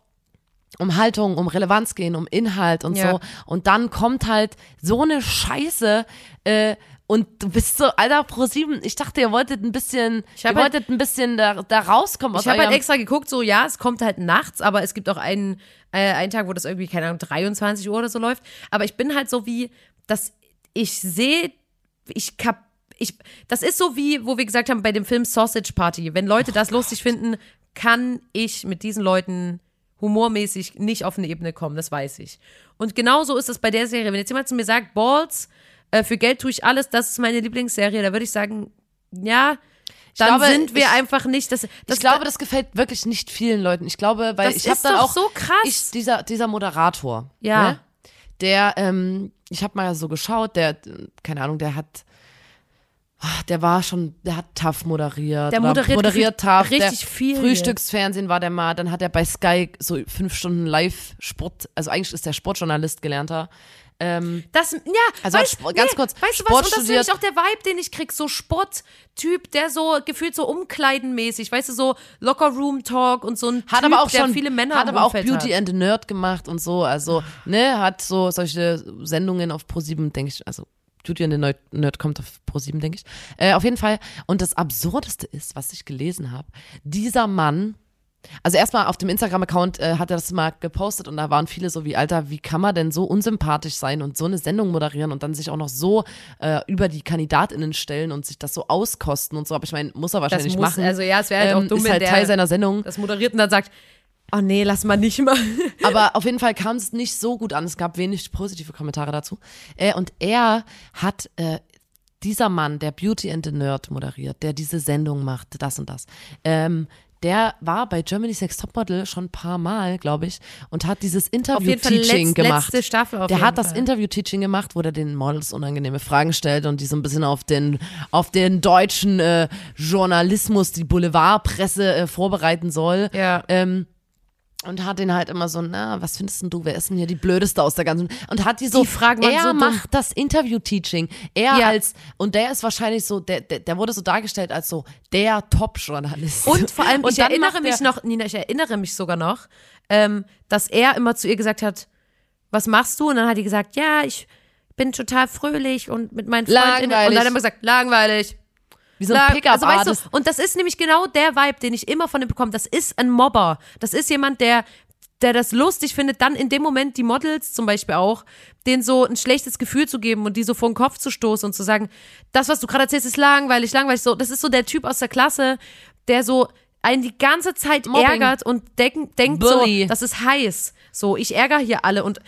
um Haltung, um Relevanz gehen, um Inhalt und Ja. so. Und dann kommt halt so eine Scheiße, äh, Und du bist so, Alter, Pro 7, ich dachte, ihr wolltet ein bisschen, ihr halt- wolltet ein bisschen da, da rauskommen aus Ich habe halt extra geguckt, so ja, es kommt halt nachts, aber es gibt auch einen, äh, einen Tag, wo das irgendwie, keine Ahnung, 23 Uhr oder so läuft. Aber ich bin halt so wie, dass ich sehe, ich kap ich, das ist so wie, wo wir gesagt haben bei dem Film Sausage Party. Wenn Leute das lustig finden, kann ich mit diesen Leuten humormäßig nicht auf eine Ebene kommen, das weiß ich. Und genauso ist es bei der Serie. Wenn jetzt jemand zu mir sagt, Balls, äh, für Geld tue ich alles, das ist meine Lieblingsserie, da würde ich sagen, ja, dann glaube, sind wir ich- einfach nicht, das, das ich glaube, das gefällt wirklich nicht vielen Leuten. Ich glaube, weil Das ich habe dann auch so krass. Ich, dieser dieser Moderator, Ja. ne? der, ähm, ich habe mal so geschaut, der, äh, keine Ahnung, der hat, ah, der war schon, der hat tough moderiert. Der oder moderiert moderiert tough. richtig der viel Frühstücksfernsehen war der mal. Dann hat er bei Sky so fünf Stunden Live-Sport, also eigentlich ist der Sportjournalist gelernter. Ähm, Das, ja, Also weißt, hat Sp- ganz kurz, weißt du Sport was, und das ist nämlich auch der Vibe, den ich krieg, so Sporttyp, der so gefühlt so umkleidenmäßig, weißt du, so Locker-Room-Talk und so ein hat typ, aber auch schon viele Männer hat aber auch Beauty hat. and the Nerd gemacht und so also ne hat so solche Sendungen auf Pro7 denke ich also Beauty and the Nerd, Nerd kommt auf Pro7 denke ich äh, auf jeden Fall und das absurdeste ist was ich gelesen habe dieser Mann also erstmal auf dem Instagram-Account äh, hat er das mal gepostet und da waren viele so wie, Alter, wie kann man denn so unsympathisch sein und so eine Sendung moderieren und dann sich auch noch so äh, über die KandidatInnen stellen und sich das so auskosten und so. Aber ich meine, muss er Das wahrscheinlich muss, machen. also ja, es wäre halt ähm, auch dumm, ist wenn halt der Teil seiner Sendung. das moderiert und dann sagt, oh nee, lass mal nicht mal. Aber auf jeden Fall kam es nicht so gut an. Es gab wenig positive Kommentare dazu. Äh, und er hat, äh, dieser Mann, der Beauty and the Nerd moderiert, der diese Sendung macht, das und das, ähm, der war bei Germany's Next Topmodel schon ein paar Mal, glaube ich, und hat dieses Interview-Teaching gemacht. letzte Staffel auf der hat das Fall. Interview-Teaching gemacht, wo der den Models unangenehme Fragen stellt und die so ein bisschen auf den, auf den deutschen äh, Journalismus, die Boulevardpresse äh, vorbereiten soll. Ja. Ähm, und hat den halt immer so, na, was findest denn du, wer ist denn hier die blödeste aus der ganzen und hat die so, Die Fragen er so macht das Interview-Teaching, er Ja. als, und der ist wahrscheinlich so, der, der, der wurde so dargestellt als so der Top-Journalist. Und vor allem, Und ich erinnere mich noch, Nina, ich erinnere mich sogar noch, ähm, dass er immer zu ihr gesagt hat, was machst du? Und dann hat die gesagt, ja, ich bin total fröhlich und mit meinen Freundinnen. Und Langweilig. dann hat er immer gesagt, langweilig. Wie so ein Pickup-Artist. also, weißt du, Und das ist nämlich genau der Vibe, den ich immer von ihm bekomme. Das ist ein Mobber. Das ist jemand, der der das lustig findet, dann in dem Moment die Models zum Beispiel auch, denen so ein schlechtes Gefühl zu geben und die so vor den Kopf zu stoßen und zu sagen, das, was du gerade erzählst, ist langweilig, langweilig. So, das ist so der Typ aus der Klasse, der so einen die ganze Zeit Mobbing. ärgert und denk, denkt Bully. so, das ist heiß. So, ich ärgere hier alle und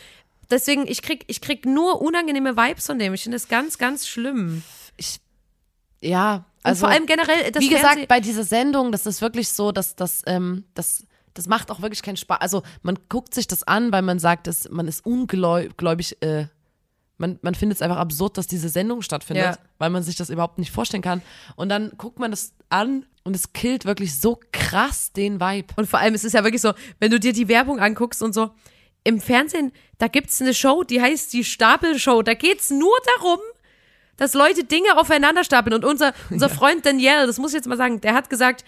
deswegen, ich krieg, ich krieg nur unangenehme Vibes von dem. Ich finde das ganz, ganz schlimm. ja, Und also vor allem generell, das wie gesagt, bei dieser Sendung, das ist wirklich so, dass das, ähm, das, das macht auch wirklich keinen Spaß. Also man guckt sich das an, weil man sagt, dass man ist ungläubig, äh, man, man findet es einfach absurd, dass diese Sendung stattfindet, Ja. weil man sich das überhaupt nicht vorstellen kann. Und dann guckt man das an und es killt wirklich so krass den Vibe. Und vor allem ist es ja wirklich so, wenn du dir die Werbung anguckst und so, im Fernsehen, da gibt's eine Show, die heißt die Stapelshow. Da geht's nur darum, dass Leute Dinge aufeinander stapeln. Und unser, unser Freund Daniel, das muss ich jetzt mal sagen, der hat gesagt,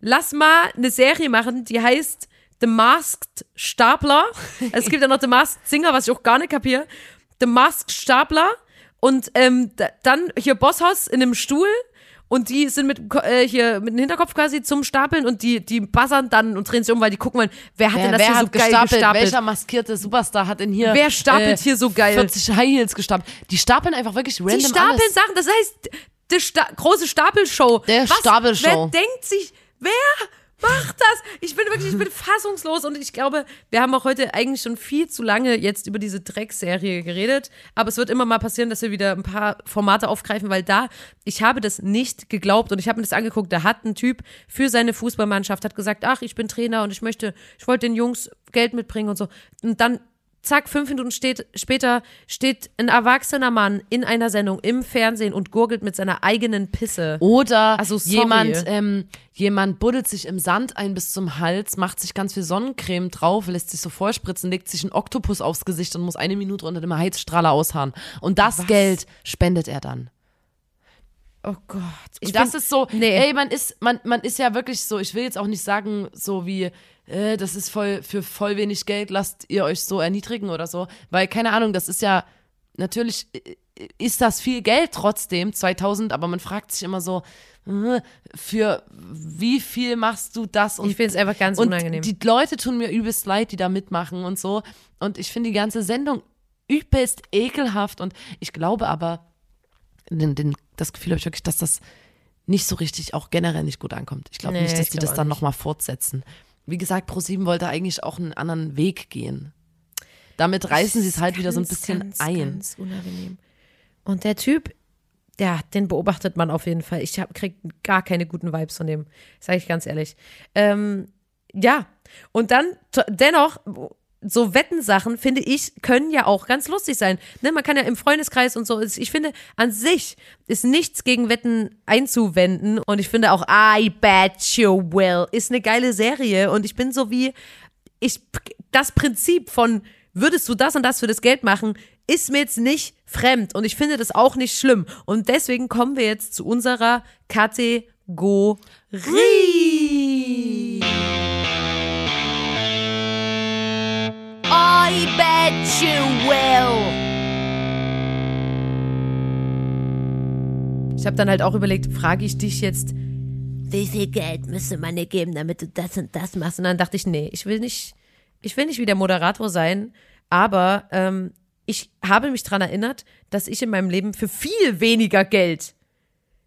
lass mal eine Serie machen, die heißt The Masked Stapler. Es gibt ja noch The Masked Singer, was ich auch gar nicht kapiere. The Masked Stapler. Und ähm, da, dann hier Bosshaus in einem Stuhl. Und die sind mit, äh, hier mit dem Hinterkopf quasi zum Stapeln und die, die buzzern dann und drehen sich um, weil die gucken wollen, wer hat denn Wer, das wer hier so geil gestapelt? gestapelt? Welcher maskierte Superstar hat denn hier? Wer stapelt hier so geil? 40 High Heels gestapelt. Die stapeln einfach wirklich random Die stapeln alles. Sachen, das heißt, die Sta große Stapelshow. Der Was, Stapelshow. Wer denkt sich, wer macht das? Ich bin wirklich, ich bin fassungslos und ich glaube, wir haben auch heute eigentlich schon viel zu lange jetzt über diese Dreckserie geredet, aber es wird immer mal passieren, dass wir wieder ein paar Formate aufgreifen, weil da, ich habe das nicht geglaubt und ich habe mir das angeguckt, da hat ein Typ für seine Fußballmannschaft, hat gesagt, ach, ich bin Trainer und ich möchte, ich wollte den Jungs Geld mitbringen und so. Und dann zack, fünf Minuten steht, später steht ein erwachsener Mann in einer Sendung im Fernsehen und gurgelt mit seiner eigenen Pisse. Oder Also, jemand, ähm, jemand buddelt sich im Sand ein bis zum Hals, macht sich ganz viel Sonnencreme drauf, lässt sich so vollspritzen, legt sich einen Oktopus aufs Gesicht und muss eine Minute unter dem Heizstrahler ausharren. Und das Geld spendet er dann. Oh Gott. Ich Und das find- ist so, nee. ey, man ist, man, man ist ja wirklich so, ich will jetzt auch nicht sagen, so wie, äh, das ist voll, für voll wenig Geld, lasst ihr euch so erniedrigen oder so. Weil, keine Ahnung, das ist ja, natürlich äh, ist das viel Geld trotzdem, 2000, aber man fragt sich immer so, äh, für wie viel machst du das? Und, Ich finde es einfach ganz und unangenehm. die Leute tun mir übelst leid, die da mitmachen und so. Und ich finde die ganze Sendung übelst ekelhaft. Und ich glaube aber, den, den, das Gefühl habe ich wirklich, dass das nicht so richtig auch generell nicht gut ankommt. Ich glaube Nee, nicht, dass die das dann nochmal fortsetzen. Wie gesagt, ProSieben wollte eigentlich auch einen anderen Weg gehen. Damit reißen sie es halt wieder so ein Ganz, bisschen ganz, ein. Ganz unangenehm. Und der Typ, ja, den beobachtet man auf jeden Fall. Ich hab, krieg gar keine guten Vibes von dem, sage ich ganz ehrlich. Ähm, ja, und dann dennoch, so Wettensachen, finde ich, können ja auch ganz lustig sein. Ne, man kann ja im Freundeskreis und so, ich finde, an sich ist nichts gegen Wetten einzuwenden. Und ich finde auch I Bet You Will ist eine geile Serie. Und ich bin so wie, ich, das Prinzip von, würdest du das und das für das Geld machen, ist mir jetzt nicht fremd und ich finde das auch nicht schlimm. Und deswegen kommen wir jetzt zu unserer Kategorie. You will. Ich habe dann halt auch überlegt, frage ich dich jetzt, wie viel Geld müsste man dir geben, damit du das und das machst? Und dann dachte ich, nee, ich will nicht, ich will nicht wie der Moderator sein, aber ähm, ich habe mich daran erinnert, dass ich in meinem Leben für viel weniger Geld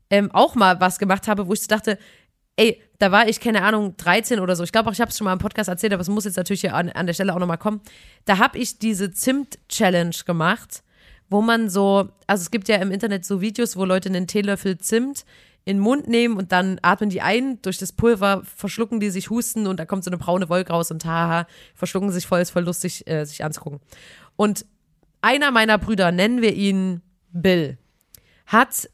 ähm, auch mal was gemacht habe, wo ich dachte, ey, da war ich, keine Ahnung, 13 oder so. Ich glaube auch, ich habe es schon mal im Podcast erzählt, aber es muss jetzt natürlich hier an, an der Stelle auch nochmal kommen. Da habe ich diese Zimt-Challenge gemacht, wo man so, also es gibt ja im Internet so Videos, wo Leute einen Teelöffel Zimt in den Mund nehmen und dann atmen die ein, durch das Pulver verschlucken die sich, husten und da kommt so eine braune Wolke raus und haha, verschlucken sich voll, ist voll lustig, äh, sich anzugucken. Und einer meiner Brüder, nennen wir ihn Bill, hat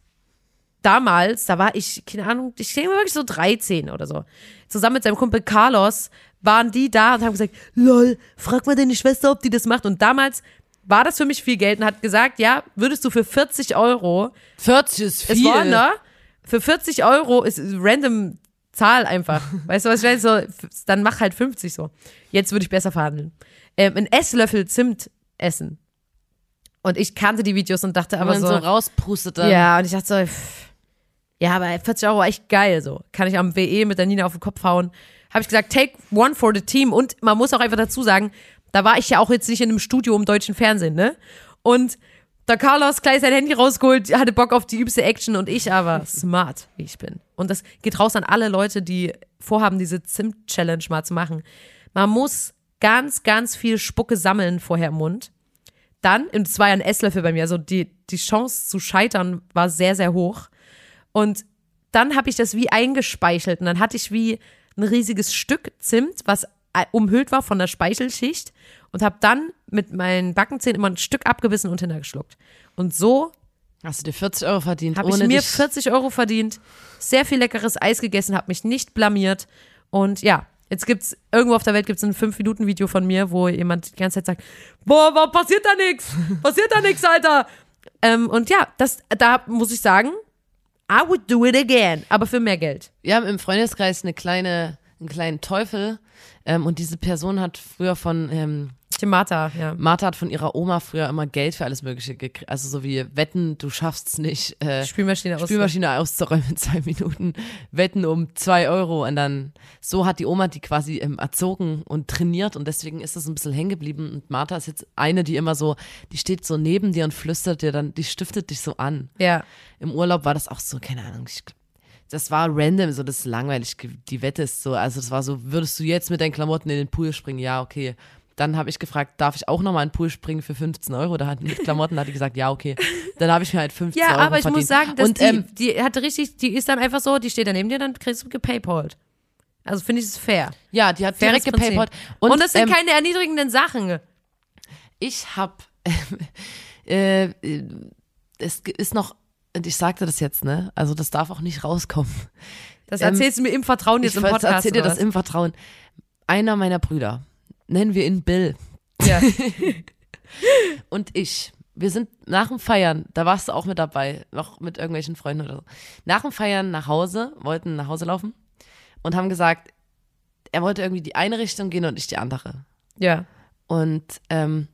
damals, da war ich, keine Ahnung, ich denke mal wirklich so 13 oder so, zusammen mit seinem Kumpel Carlos, waren die da und haben gesagt, lol, frag mal deine Schwester, ob die das macht. Und damals war das für mich viel Geld und hat gesagt, ja, würdest du für 40 Euro, 40 ist es viel. war, ne? Für 40 Euro ist random Zahl einfach. Weißt du, was ich meine? So, dann mach halt 50 so. Jetzt würde ich besser verhandeln. Ähm, ein Esslöffel Zimt essen. Und ich kannte die Videos und dachte aber man so, so, rauspustet dann. ja, und ich dachte so, pff, ja, aber 40 Euro war echt geil so. Kann ich am WE mit der Nina auf den Kopf hauen. Habe ich gesagt, take one for the team. Und man muss auch einfach dazu sagen, da war ich ja auch jetzt nicht in einem Studio im deutschen Fernsehen, ne? Und der Carlos gleich sein Handy rausgeholt, hatte Bock auf die übste Action und ich aber smart, wie ich bin. Und das geht raus an alle Leute, die vorhaben, diese Zimt-Challenge mal zu machen. Man muss ganz, ganz viel Spucke sammeln vorher im Mund. Dann, und es war ja ein Esslöffel bei mir, also die, die Chance zu scheitern war sehr, sehr hoch. Und dann habe ich das wie eingespeichelt und dann hatte ich wie ein riesiges Stück Zimt, was äh, umhüllt war von der Speichelschicht und habe dann mit meinen Backenzähnen immer ein Stück abgebissen und hintergeschluckt. Und so Hast du dir 40 Euro verdient, habe ich mir dich 40 Euro verdient, sehr viel leckeres Eis gegessen, habe mich nicht blamiert und ja, jetzt gibt's irgendwo auf der Welt gibt's ein 5-Minuten-Video von mir, wo jemand die ganze Zeit sagt, boah, warum passiert da nichts? Passiert da nichts, Alter? Ähm, und ja, das, da muss ich sagen, I would do it again, aber für mehr Geld. Wir haben im Freundeskreis eine kleine, einen kleinen Teufel ähm, und diese Person hat früher von, ähm, Martha, ja. Martha hat von ihrer Oma früher immer Geld für alles Mögliche gekriegt. Also so wie Wetten, du schaffst nicht, äh, Spülmaschine. Spülmaschine auszuräumen in zwei Minuten, Wetten um zwei Euro und dann, so hat die Oma die quasi ähm, erzogen und trainiert und deswegen ist das ein bisschen hängen geblieben und Martha ist jetzt eine, die immer so, die steht so neben dir und flüstert dir dann, die stiftet dich so an. Ja. Im Urlaub war das auch so, keine Ahnung, ich, das war random, so das ist langweilig. Die Wette ist so, also das war so, würdest du jetzt mit deinen Klamotten in den Pool springen? Ja, okay. Dann habe ich gefragt, darf ich auch nochmal in den Pool springen für 15 Euro? Da hat mit Klamotten hat die gesagt, ja, okay. Dann habe ich mir halt 15 Ja, Euro aber ich verdient. muss sagen, dass Und, die, ähm, die hatte richtig, die ist dann einfach so, die steht da neben dir, dann kriegst du gepaypalt. Also finde ich es fair. ja, die hat Faires direkt gepaypalt. Und, das sind ähm, keine erniedrigenden Sachen. ich habe, äh, äh, es ist noch, und ich sagte das jetzt, ne? Also das darf auch nicht rauskommen. Das ähm, erzählst du mir im Vertrauen jetzt Ich im Podcast. erzähl dir das im Vertrauen. Einer meiner Brüder, nennen wir ihn Bill, Ja. und ich, wir sind nach dem Feiern, da warst du auch mit dabei, noch mit irgendwelchen Freunden oder so. Nach dem Feiern nach Hause, wollten nach Hause laufen und haben gesagt, er wollte irgendwie die eine Richtung gehen und ich die andere. ja. Und ähm,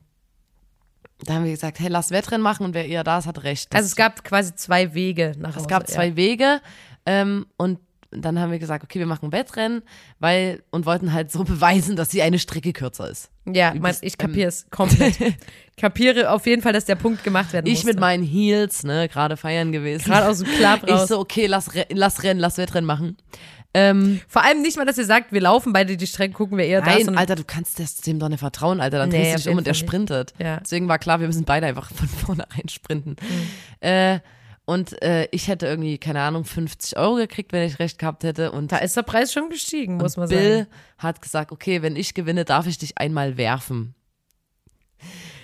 da haben wir gesagt, hey, lass Wettrennen machen und wer eher da ist, hat recht. Also es gab quasi zwei Wege nach Hause. Es gab zwei ja. Wege ähm, und dann haben wir gesagt, okay, wir machen Wettrennen, weil und wollten halt so beweisen, dass die eine Strecke kürzer ist. Ja, mein, ich kapiere es komplett. kapiere auf jeden Fall, dass der Punkt gemacht werden Ich musste. mit meinen Heels, ne, gerade feiern gewesen. Gerade aus dem Club Ich raus. so, okay, lass, lass Rennen, lass Wettrennen machen. Ähm, Vor allem nicht mal, dass ihr sagt, wir laufen beide die Strecke, gucken wir eher das. nein, und- Alter, du kannst das dem doch nicht vertrauen, Alter. Dann Nee, drehst du dich um und nicht. sprintet. Ja. Deswegen war klar, wir müssen beide einfach von vornherein sprinten. Mhm. Äh, und äh, ich hätte irgendwie, keine Ahnung, 50 Euro gekriegt, wenn ich recht gehabt hätte. Und Da ist der Preis schon gestiegen, muss man Bill sagen. hat gesagt, okay, wenn ich gewinne, darf ich dich einmal werfen.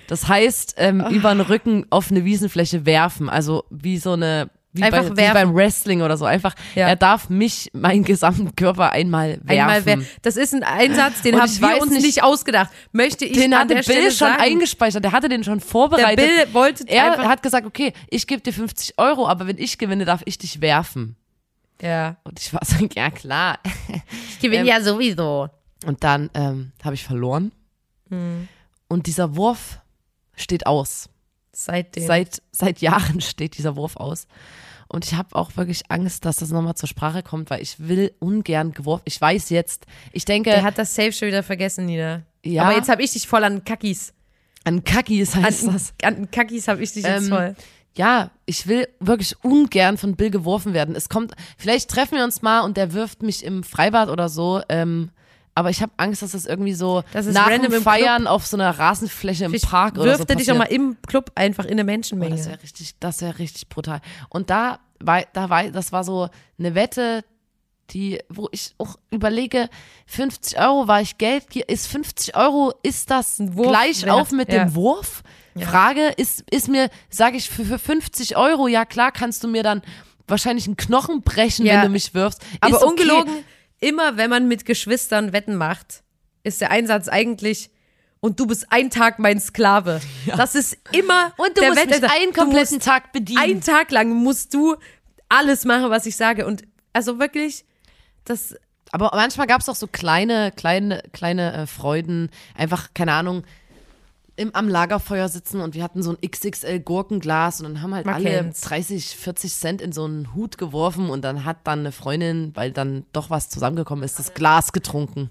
Das heißt, ähm, Ah. über den Rücken auf eine Wiesenfläche werfen. Also wie so eine, wie, bei, Einfach wie werfen. beim Wrestling oder so. Einfach, Ja. er darf mich, meinen gesamten Körper einmal werfen. Einmal wer, das ist ein Einsatz, den haben wir uns nicht- nicht, ausgedacht. Möchte ich den hatte der Bill Stelle schon sagen. eingespeichert, der hatte den schon Der vorbereitet. Bill wollte er hat gesagt, okay, ich gebe dir 50 Euro, aber wenn ich gewinne, darf ich dich werfen. ja, Und ich war so, ja klar. ich gewinne Ähm, ja sowieso. Und dann ähm, habe ich verloren. Hm. Und dieser Wurf steht aus. Seitdem. Seit, seit Jahren steht dieser Wurf aus. Und ich habe auch wirklich Angst, dass das nochmal zur Sprache kommt, weil ich will ungern geworfen. Ich weiß jetzt, ich denke, der hat das Safe schon wieder vergessen, Nina. Ja. Aber jetzt habe ich dich voll an Kackis. an Kakis heißt An, das. an Kackis habe ich dich jetzt Ähm, voll. Ja, ich will wirklich ungern von Bill geworfen werden. Es kommt, vielleicht treffen wir uns mal und der wirft mich im Freibad oder so. Ähm, aber ich habe Angst, dass das irgendwie so Das nach dem Feiern auf so einer Rasenfläche im Vielleicht Park oder wirft so er dich auch passiert. mal im Club einfach in eine Oh, Menschenmenge. das wäre richtig, das wäre richtig brutal. Und da war, da war, das war so eine Wette, die, wo ich auch überlege, 50 Euro war ich Geld, ist 50 Euro, ist das Wurf gleich auf mit ja. dem Wurf? Frage, ist, ist mir, sage ich, für, für 50 Euro, ja klar, kannst du mir dann wahrscheinlich einen Knochen brechen, Ja. wenn du mich wirfst. Aber ist okay. Immer wenn man mit Geschwistern Wetten macht, ist der Einsatz eigentlich und du bist ein Tag mein Sklave. Das ist immer Und du der musst mich Wetteinsatz. einen Du kompletten Tag bedienen. Einen Tag lang musst du alles machen, was ich sage. Und also wirklich, das Aber manchmal gab es auch so kleine, kleine, kleine äh, Freuden. Einfach, keine Ahnung, im, am Lagerfeuer sitzen und wir hatten so ein XXL Gurkenglas und dann haben halt Man alle kennt's. 30, 40 Cent in so einen Hut geworfen und dann hat dann eine Freundin, weil dann doch was zusammengekommen ist, das Glas getrunken.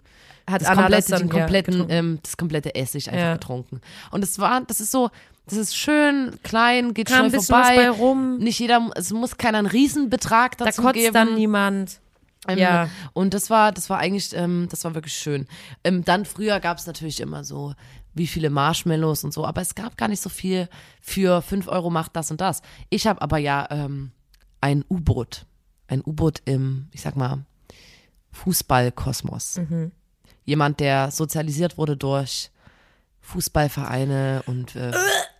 hat Das Anna komplette, das dann kompletten, ja, ähm, das komplette Essig einfach Ja. getrunken. Und es war, das ist so, das ist schön, klein, geht Kam schnell vorbei. bei rum. Nicht jeder, es muss keiner einen Riesenbetrag Da dazu kotzt geben. dann niemand. Ähm, Ja. Und das war, das war eigentlich, ähm, das war wirklich schön. Ähm, dann früher gab es natürlich immer so, wie viele Marshmallows und so, aber es gab gar nicht so viel für 5 Euro macht das und das. Ich habe aber ja ähm, ein U-Boot. Ein U-Boot im, ich sag mal, Fußballkosmos. Jemand, der sozialisiert wurde durch Fußballvereine und äh,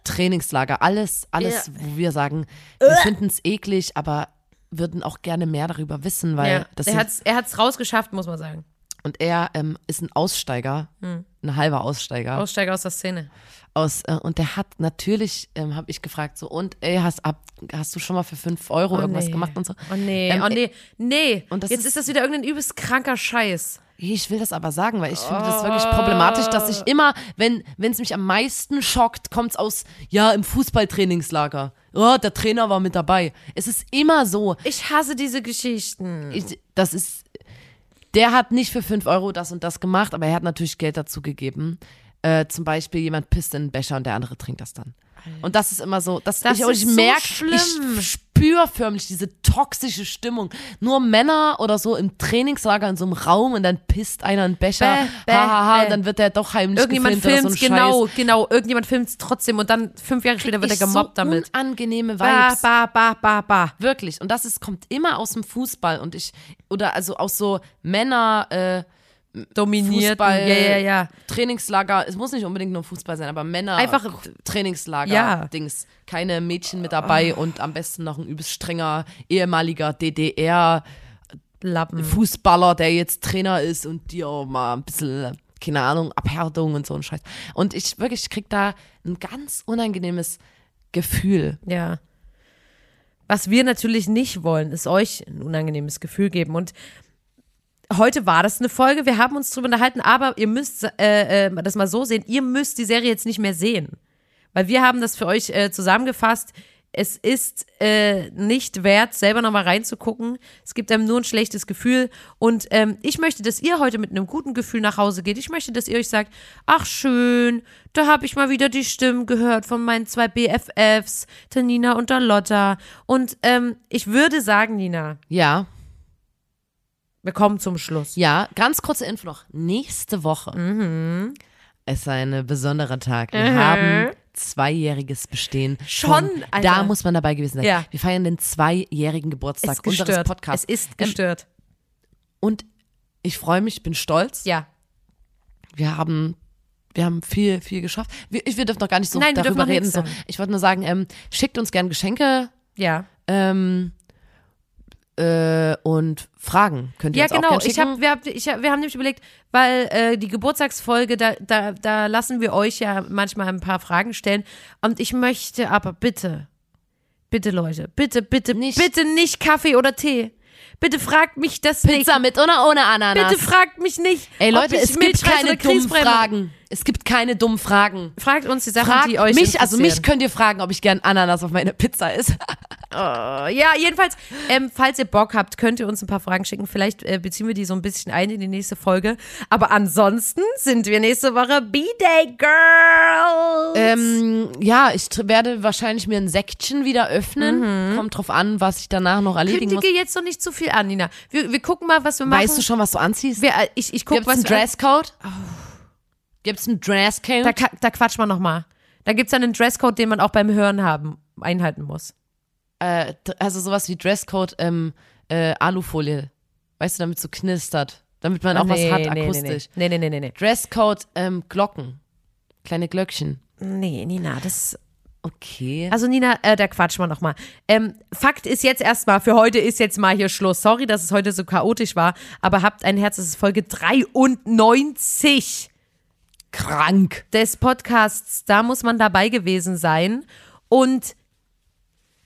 Trainingslager, alles, alles, wo wir sagen, wir finden es eklig, aber würden auch gerne mehr darüber wissen, weil Ja. das er er hat's rausgeschafft, muss man sagen. Und er ähm, ist ein Aussteiger, Hm. ein halber Aussteiger. Aussteiger aus der Szene. aus, äh, und der hat natürlich, ähm, habe ich gefragt, so, und ey, hast, ab, hast du schon mal für 5 Euro irgendwas nee. gemacht und so? Oh nee, Ähm, oh nee, nee. und Jetzt ist- ist, das wieder irgendein übelst kranker Scheiß. Ich will das aber sagen, weil ich finde das wirklich problematisch, dass ich immer, wenn es mich am meisten schockt, kommt es aus, ja, im Fußballtrainingslager. Oh, der Trainer war mit dabei. Es ist immer so. Ich hasse diese Geschichten. Ich, das ist, der hat nicht für 5 Euro das und das gemacht, aber er hat natürlich Geld dazu gegeben. Äh, zum Beispiel jemand pisst in einen Becher und der andere trinkt das dann. Und das ist immer so, das, Das ich, ist ich so merke, schlimm. ich spüre förmlich diese toxische Stimmung. Nur Männer oder so im Trainingslager in so einem Raum und dann pisst einer einen Becher, hahaha, bäh. und dann wird der doch heimlich Irgendjemand filmt oder so ein genau, Scheiß. genau. Irgendjemand filmt es trotzdem und dann fünf Jahre später wird er gemobbt so damit. unangenehme Ba, Vibes. ba, ba, ba, ba. Wirklich. Und das ist, kommt immer aus dem Fußball und ich, oder also aus so Männer, äh, Dominiert. Fußball, Ja, ja, ja. Trainingslager, es muss nicht unbedingt nur Fußball sein, aber Männer, Einfach- Trainingslager, Ja. Dings, keine Mädchen mit dabei und am besten noch ein übelst strenger ehemaliger DDR Lappen. Fußballer, der jetzt Trainer ist und dir auch mal ein bisschen, keine Ahnung, Abhärtung und so ein Scheiß. Und ich wirklich ich krieg da ein ganz unangenehmes Gefühl. Ja. Was wir natürlich nicht wollen, ist euch ein unangenehmes Gefühl geben. Und heute war das eine Folge, wir haben uns drüber unterhalten, aber ihr müsst äh, äh, das mal so sehen, ihr müsst die Serie jetzt nicht mehr sehen. Weil wir haben das für euch äh, zusammengefasst. Es ist äh, nicht wert, selber nochmal reinzugucken. Es gibt einem nur ein schlechtes Gefühl. Und ähm, ich möchte, dass ihr heute mit einem guten Gefühl nach Hause geht. Ich möchte, dass ihr euch sagt, ach schön, da habe ich mal wieder die Stimmen gehört von meinen zwei BFFs, der Nina und der Lotta. Und ähm, ich würde sagen, Nina, Ja, wir kommen zum Schluss. ja, ganz kurze Info noch. Nächste Woche Mhm. ist ein besonderer Tag. Wir haben zweijähriges Bestehen. Schon, Alter. Da muss man dabei gewesen sein. Ja. Wir feiern den zweijährigen Geburtstag ist unseres gestört. Podcasts. Es ist gestört. Und ich freue mich, ich bin stolz. ja. Wir haben, wir haben viel, viel geschafft. Wir, ich, wir dürfen noch gar nicht so Nein, darüber noch reden. So. Ich wollte nur sagen, ähm, schickt uns gern Geschenke Ja. ähm, äh, und Fragen. Könnt ihr Ja, uns auch genau. gern Ich schicken. hab, wir, hab, ich hab, wir haben nämlich überlegt, weil äh, die Geburtstagsfolge, da, da, da lassen wir euch ja manchmal ein paar Fragen stellen. Und ich möchte aber bitte, bitte Leute, bitte, bitte, Nicht. bitte nicht Kaffee oder Tee. Bitte fragt mich das Pizza mit oder ohne nicht. Ananas? Bitte fragt mich nicht. Ey Leute, ich es gibt keine dummen Fragen. Es gibt keine dummen Fragen. Fragt uns die Sachen, Fragt die euch mich, also mich könnt ihr fragen, ob ich gern Ananas auf meine Pizza esse. Ja, jedenfalls, ähm, falls ihr Bock habt, könnt ihr uns ein paar Fragen schicken. Vielleicht äh, beziehen wir die so ein bisschen ein in die nächste Folge. Aber ansonsten sind wir nächste Woche B-Day Girls. Ähm, ja, ich werde wahrscheinlich mir ein Säckchen wieder öffnen. Kommt drauf an, was ich danach noch erledigen muss. Kündige jetzt noch nicht zu viel an, Nina. Wir, wir gucken mal, was wir machen. Weißt du schon, was du anziehst? wir, äh, ich, ich guck, Gibt's was einen Dresscode? Gibt's einen Dresscode? Da, da quatsch mal nochmal. Da gibt's dann einen Dresscode, den man auch beim Hören haben, einhalten muss. Äh, also sowas wie Dresscode ähm, äh, Alufolie. Weißt du, damit so knistert. Damit man auch was hat, akustisch. Nee, nee, nee, nee, nee. Dresscode ähm, Glocken. Kleine Glöckchen. Nee, Nina, das. Okay. Also Nina, äh, da quatschen wir nochmal. Ähm, Fakt ist jetzt erstmal, für heute ist jetzt mal hier Schluss. Sorry, dass es heute so chaotisch war, aber habt ein Herz, es ist Folge 93 krank. des Podcasts. Da muss man dabei gewesen sein. Und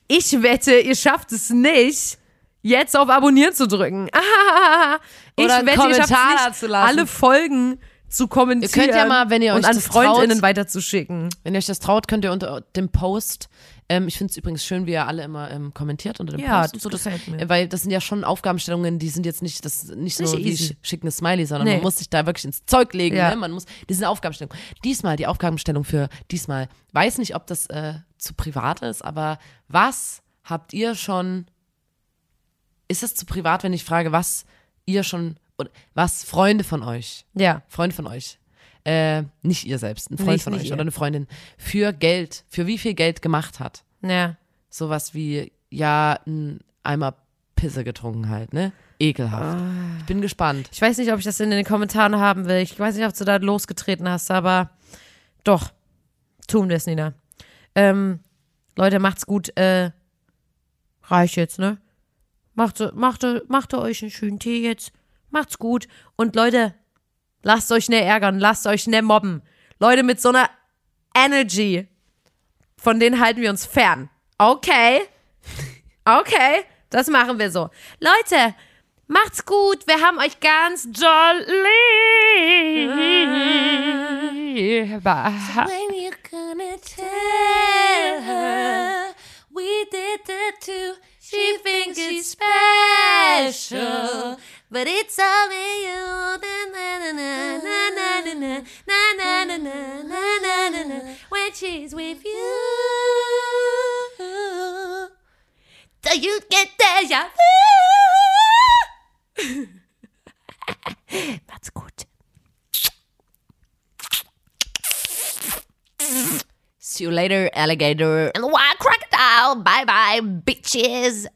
ich wette, ihr schafft es nicht, jetzt auf Abonnieren zu drücken. ich Oder wette, ihr schafft Kommentar es nicht, alle Folgen zu kommentieren Ihr könnt ja mal, wenn ihr und euch an das FreundInnen traut- weiterzuschicken. Wenn ihr euch das traut, könnt ihr unter dem Post, ähm, ich finde es übrigens schön, wie ihr alle immer ähm, kommentiert unter dem Ja, Post. das so, gefällt mir. äh, Weil das sind ja schon Aufgabenstellungen, die sind jetzt nicht, das nicht, Nicht wie easy. sch- schick eine Smiley, sondern Nee. man muss sich da wirklich ins Zeug legen. Ja. Ne? Man muss, die sind Aufgabenstellungen. Diesmal, die Aufgabenstellung für diesmal, weiß nicht, ob das äh, zu privat ist, aber was habt ihr schon, ist es zu privat, wenn ich frage, was ihr schon, oder was Freunde von euch Ja. Freund von euch. Äh, nicht ihr selbst, ein Freund Nicht- von nicht euch ihr. oder eine Freundin für Geld, für wie viel Geld gemacht hat. Ja. Sowas wie, ja, ein Eimer Pisse getrunken halt, ne? Ekelhaft. Ah. Ich bin gespannt. Ich weiß nicht, ob ich das in den Kommentaren haben will. Ich weiß nicht, ob du da losgetreten hast, aber doch. Tun wir es, Nina. Ähm, Leute, macht's gut. Äh, reicht jetzt, ne? Macht, macht, macht euch einen schönen Tee jetzt. Macht's gut. Und Leute, lasst euch nicht ärgern, lasst euch nicht mobben. Leute mit so einer Energy, von denen halten wir uns fern. Okay. Okay, das machen wir so. Leute, macht's gut. Wir haben euch ganz lieb. When you gonna tell her we did that too, She thinks she's special, but it's only you. When she's with you, do you get deja vu? That's good. See you later, alligator. And wild crocodile. Bye bye, bitches.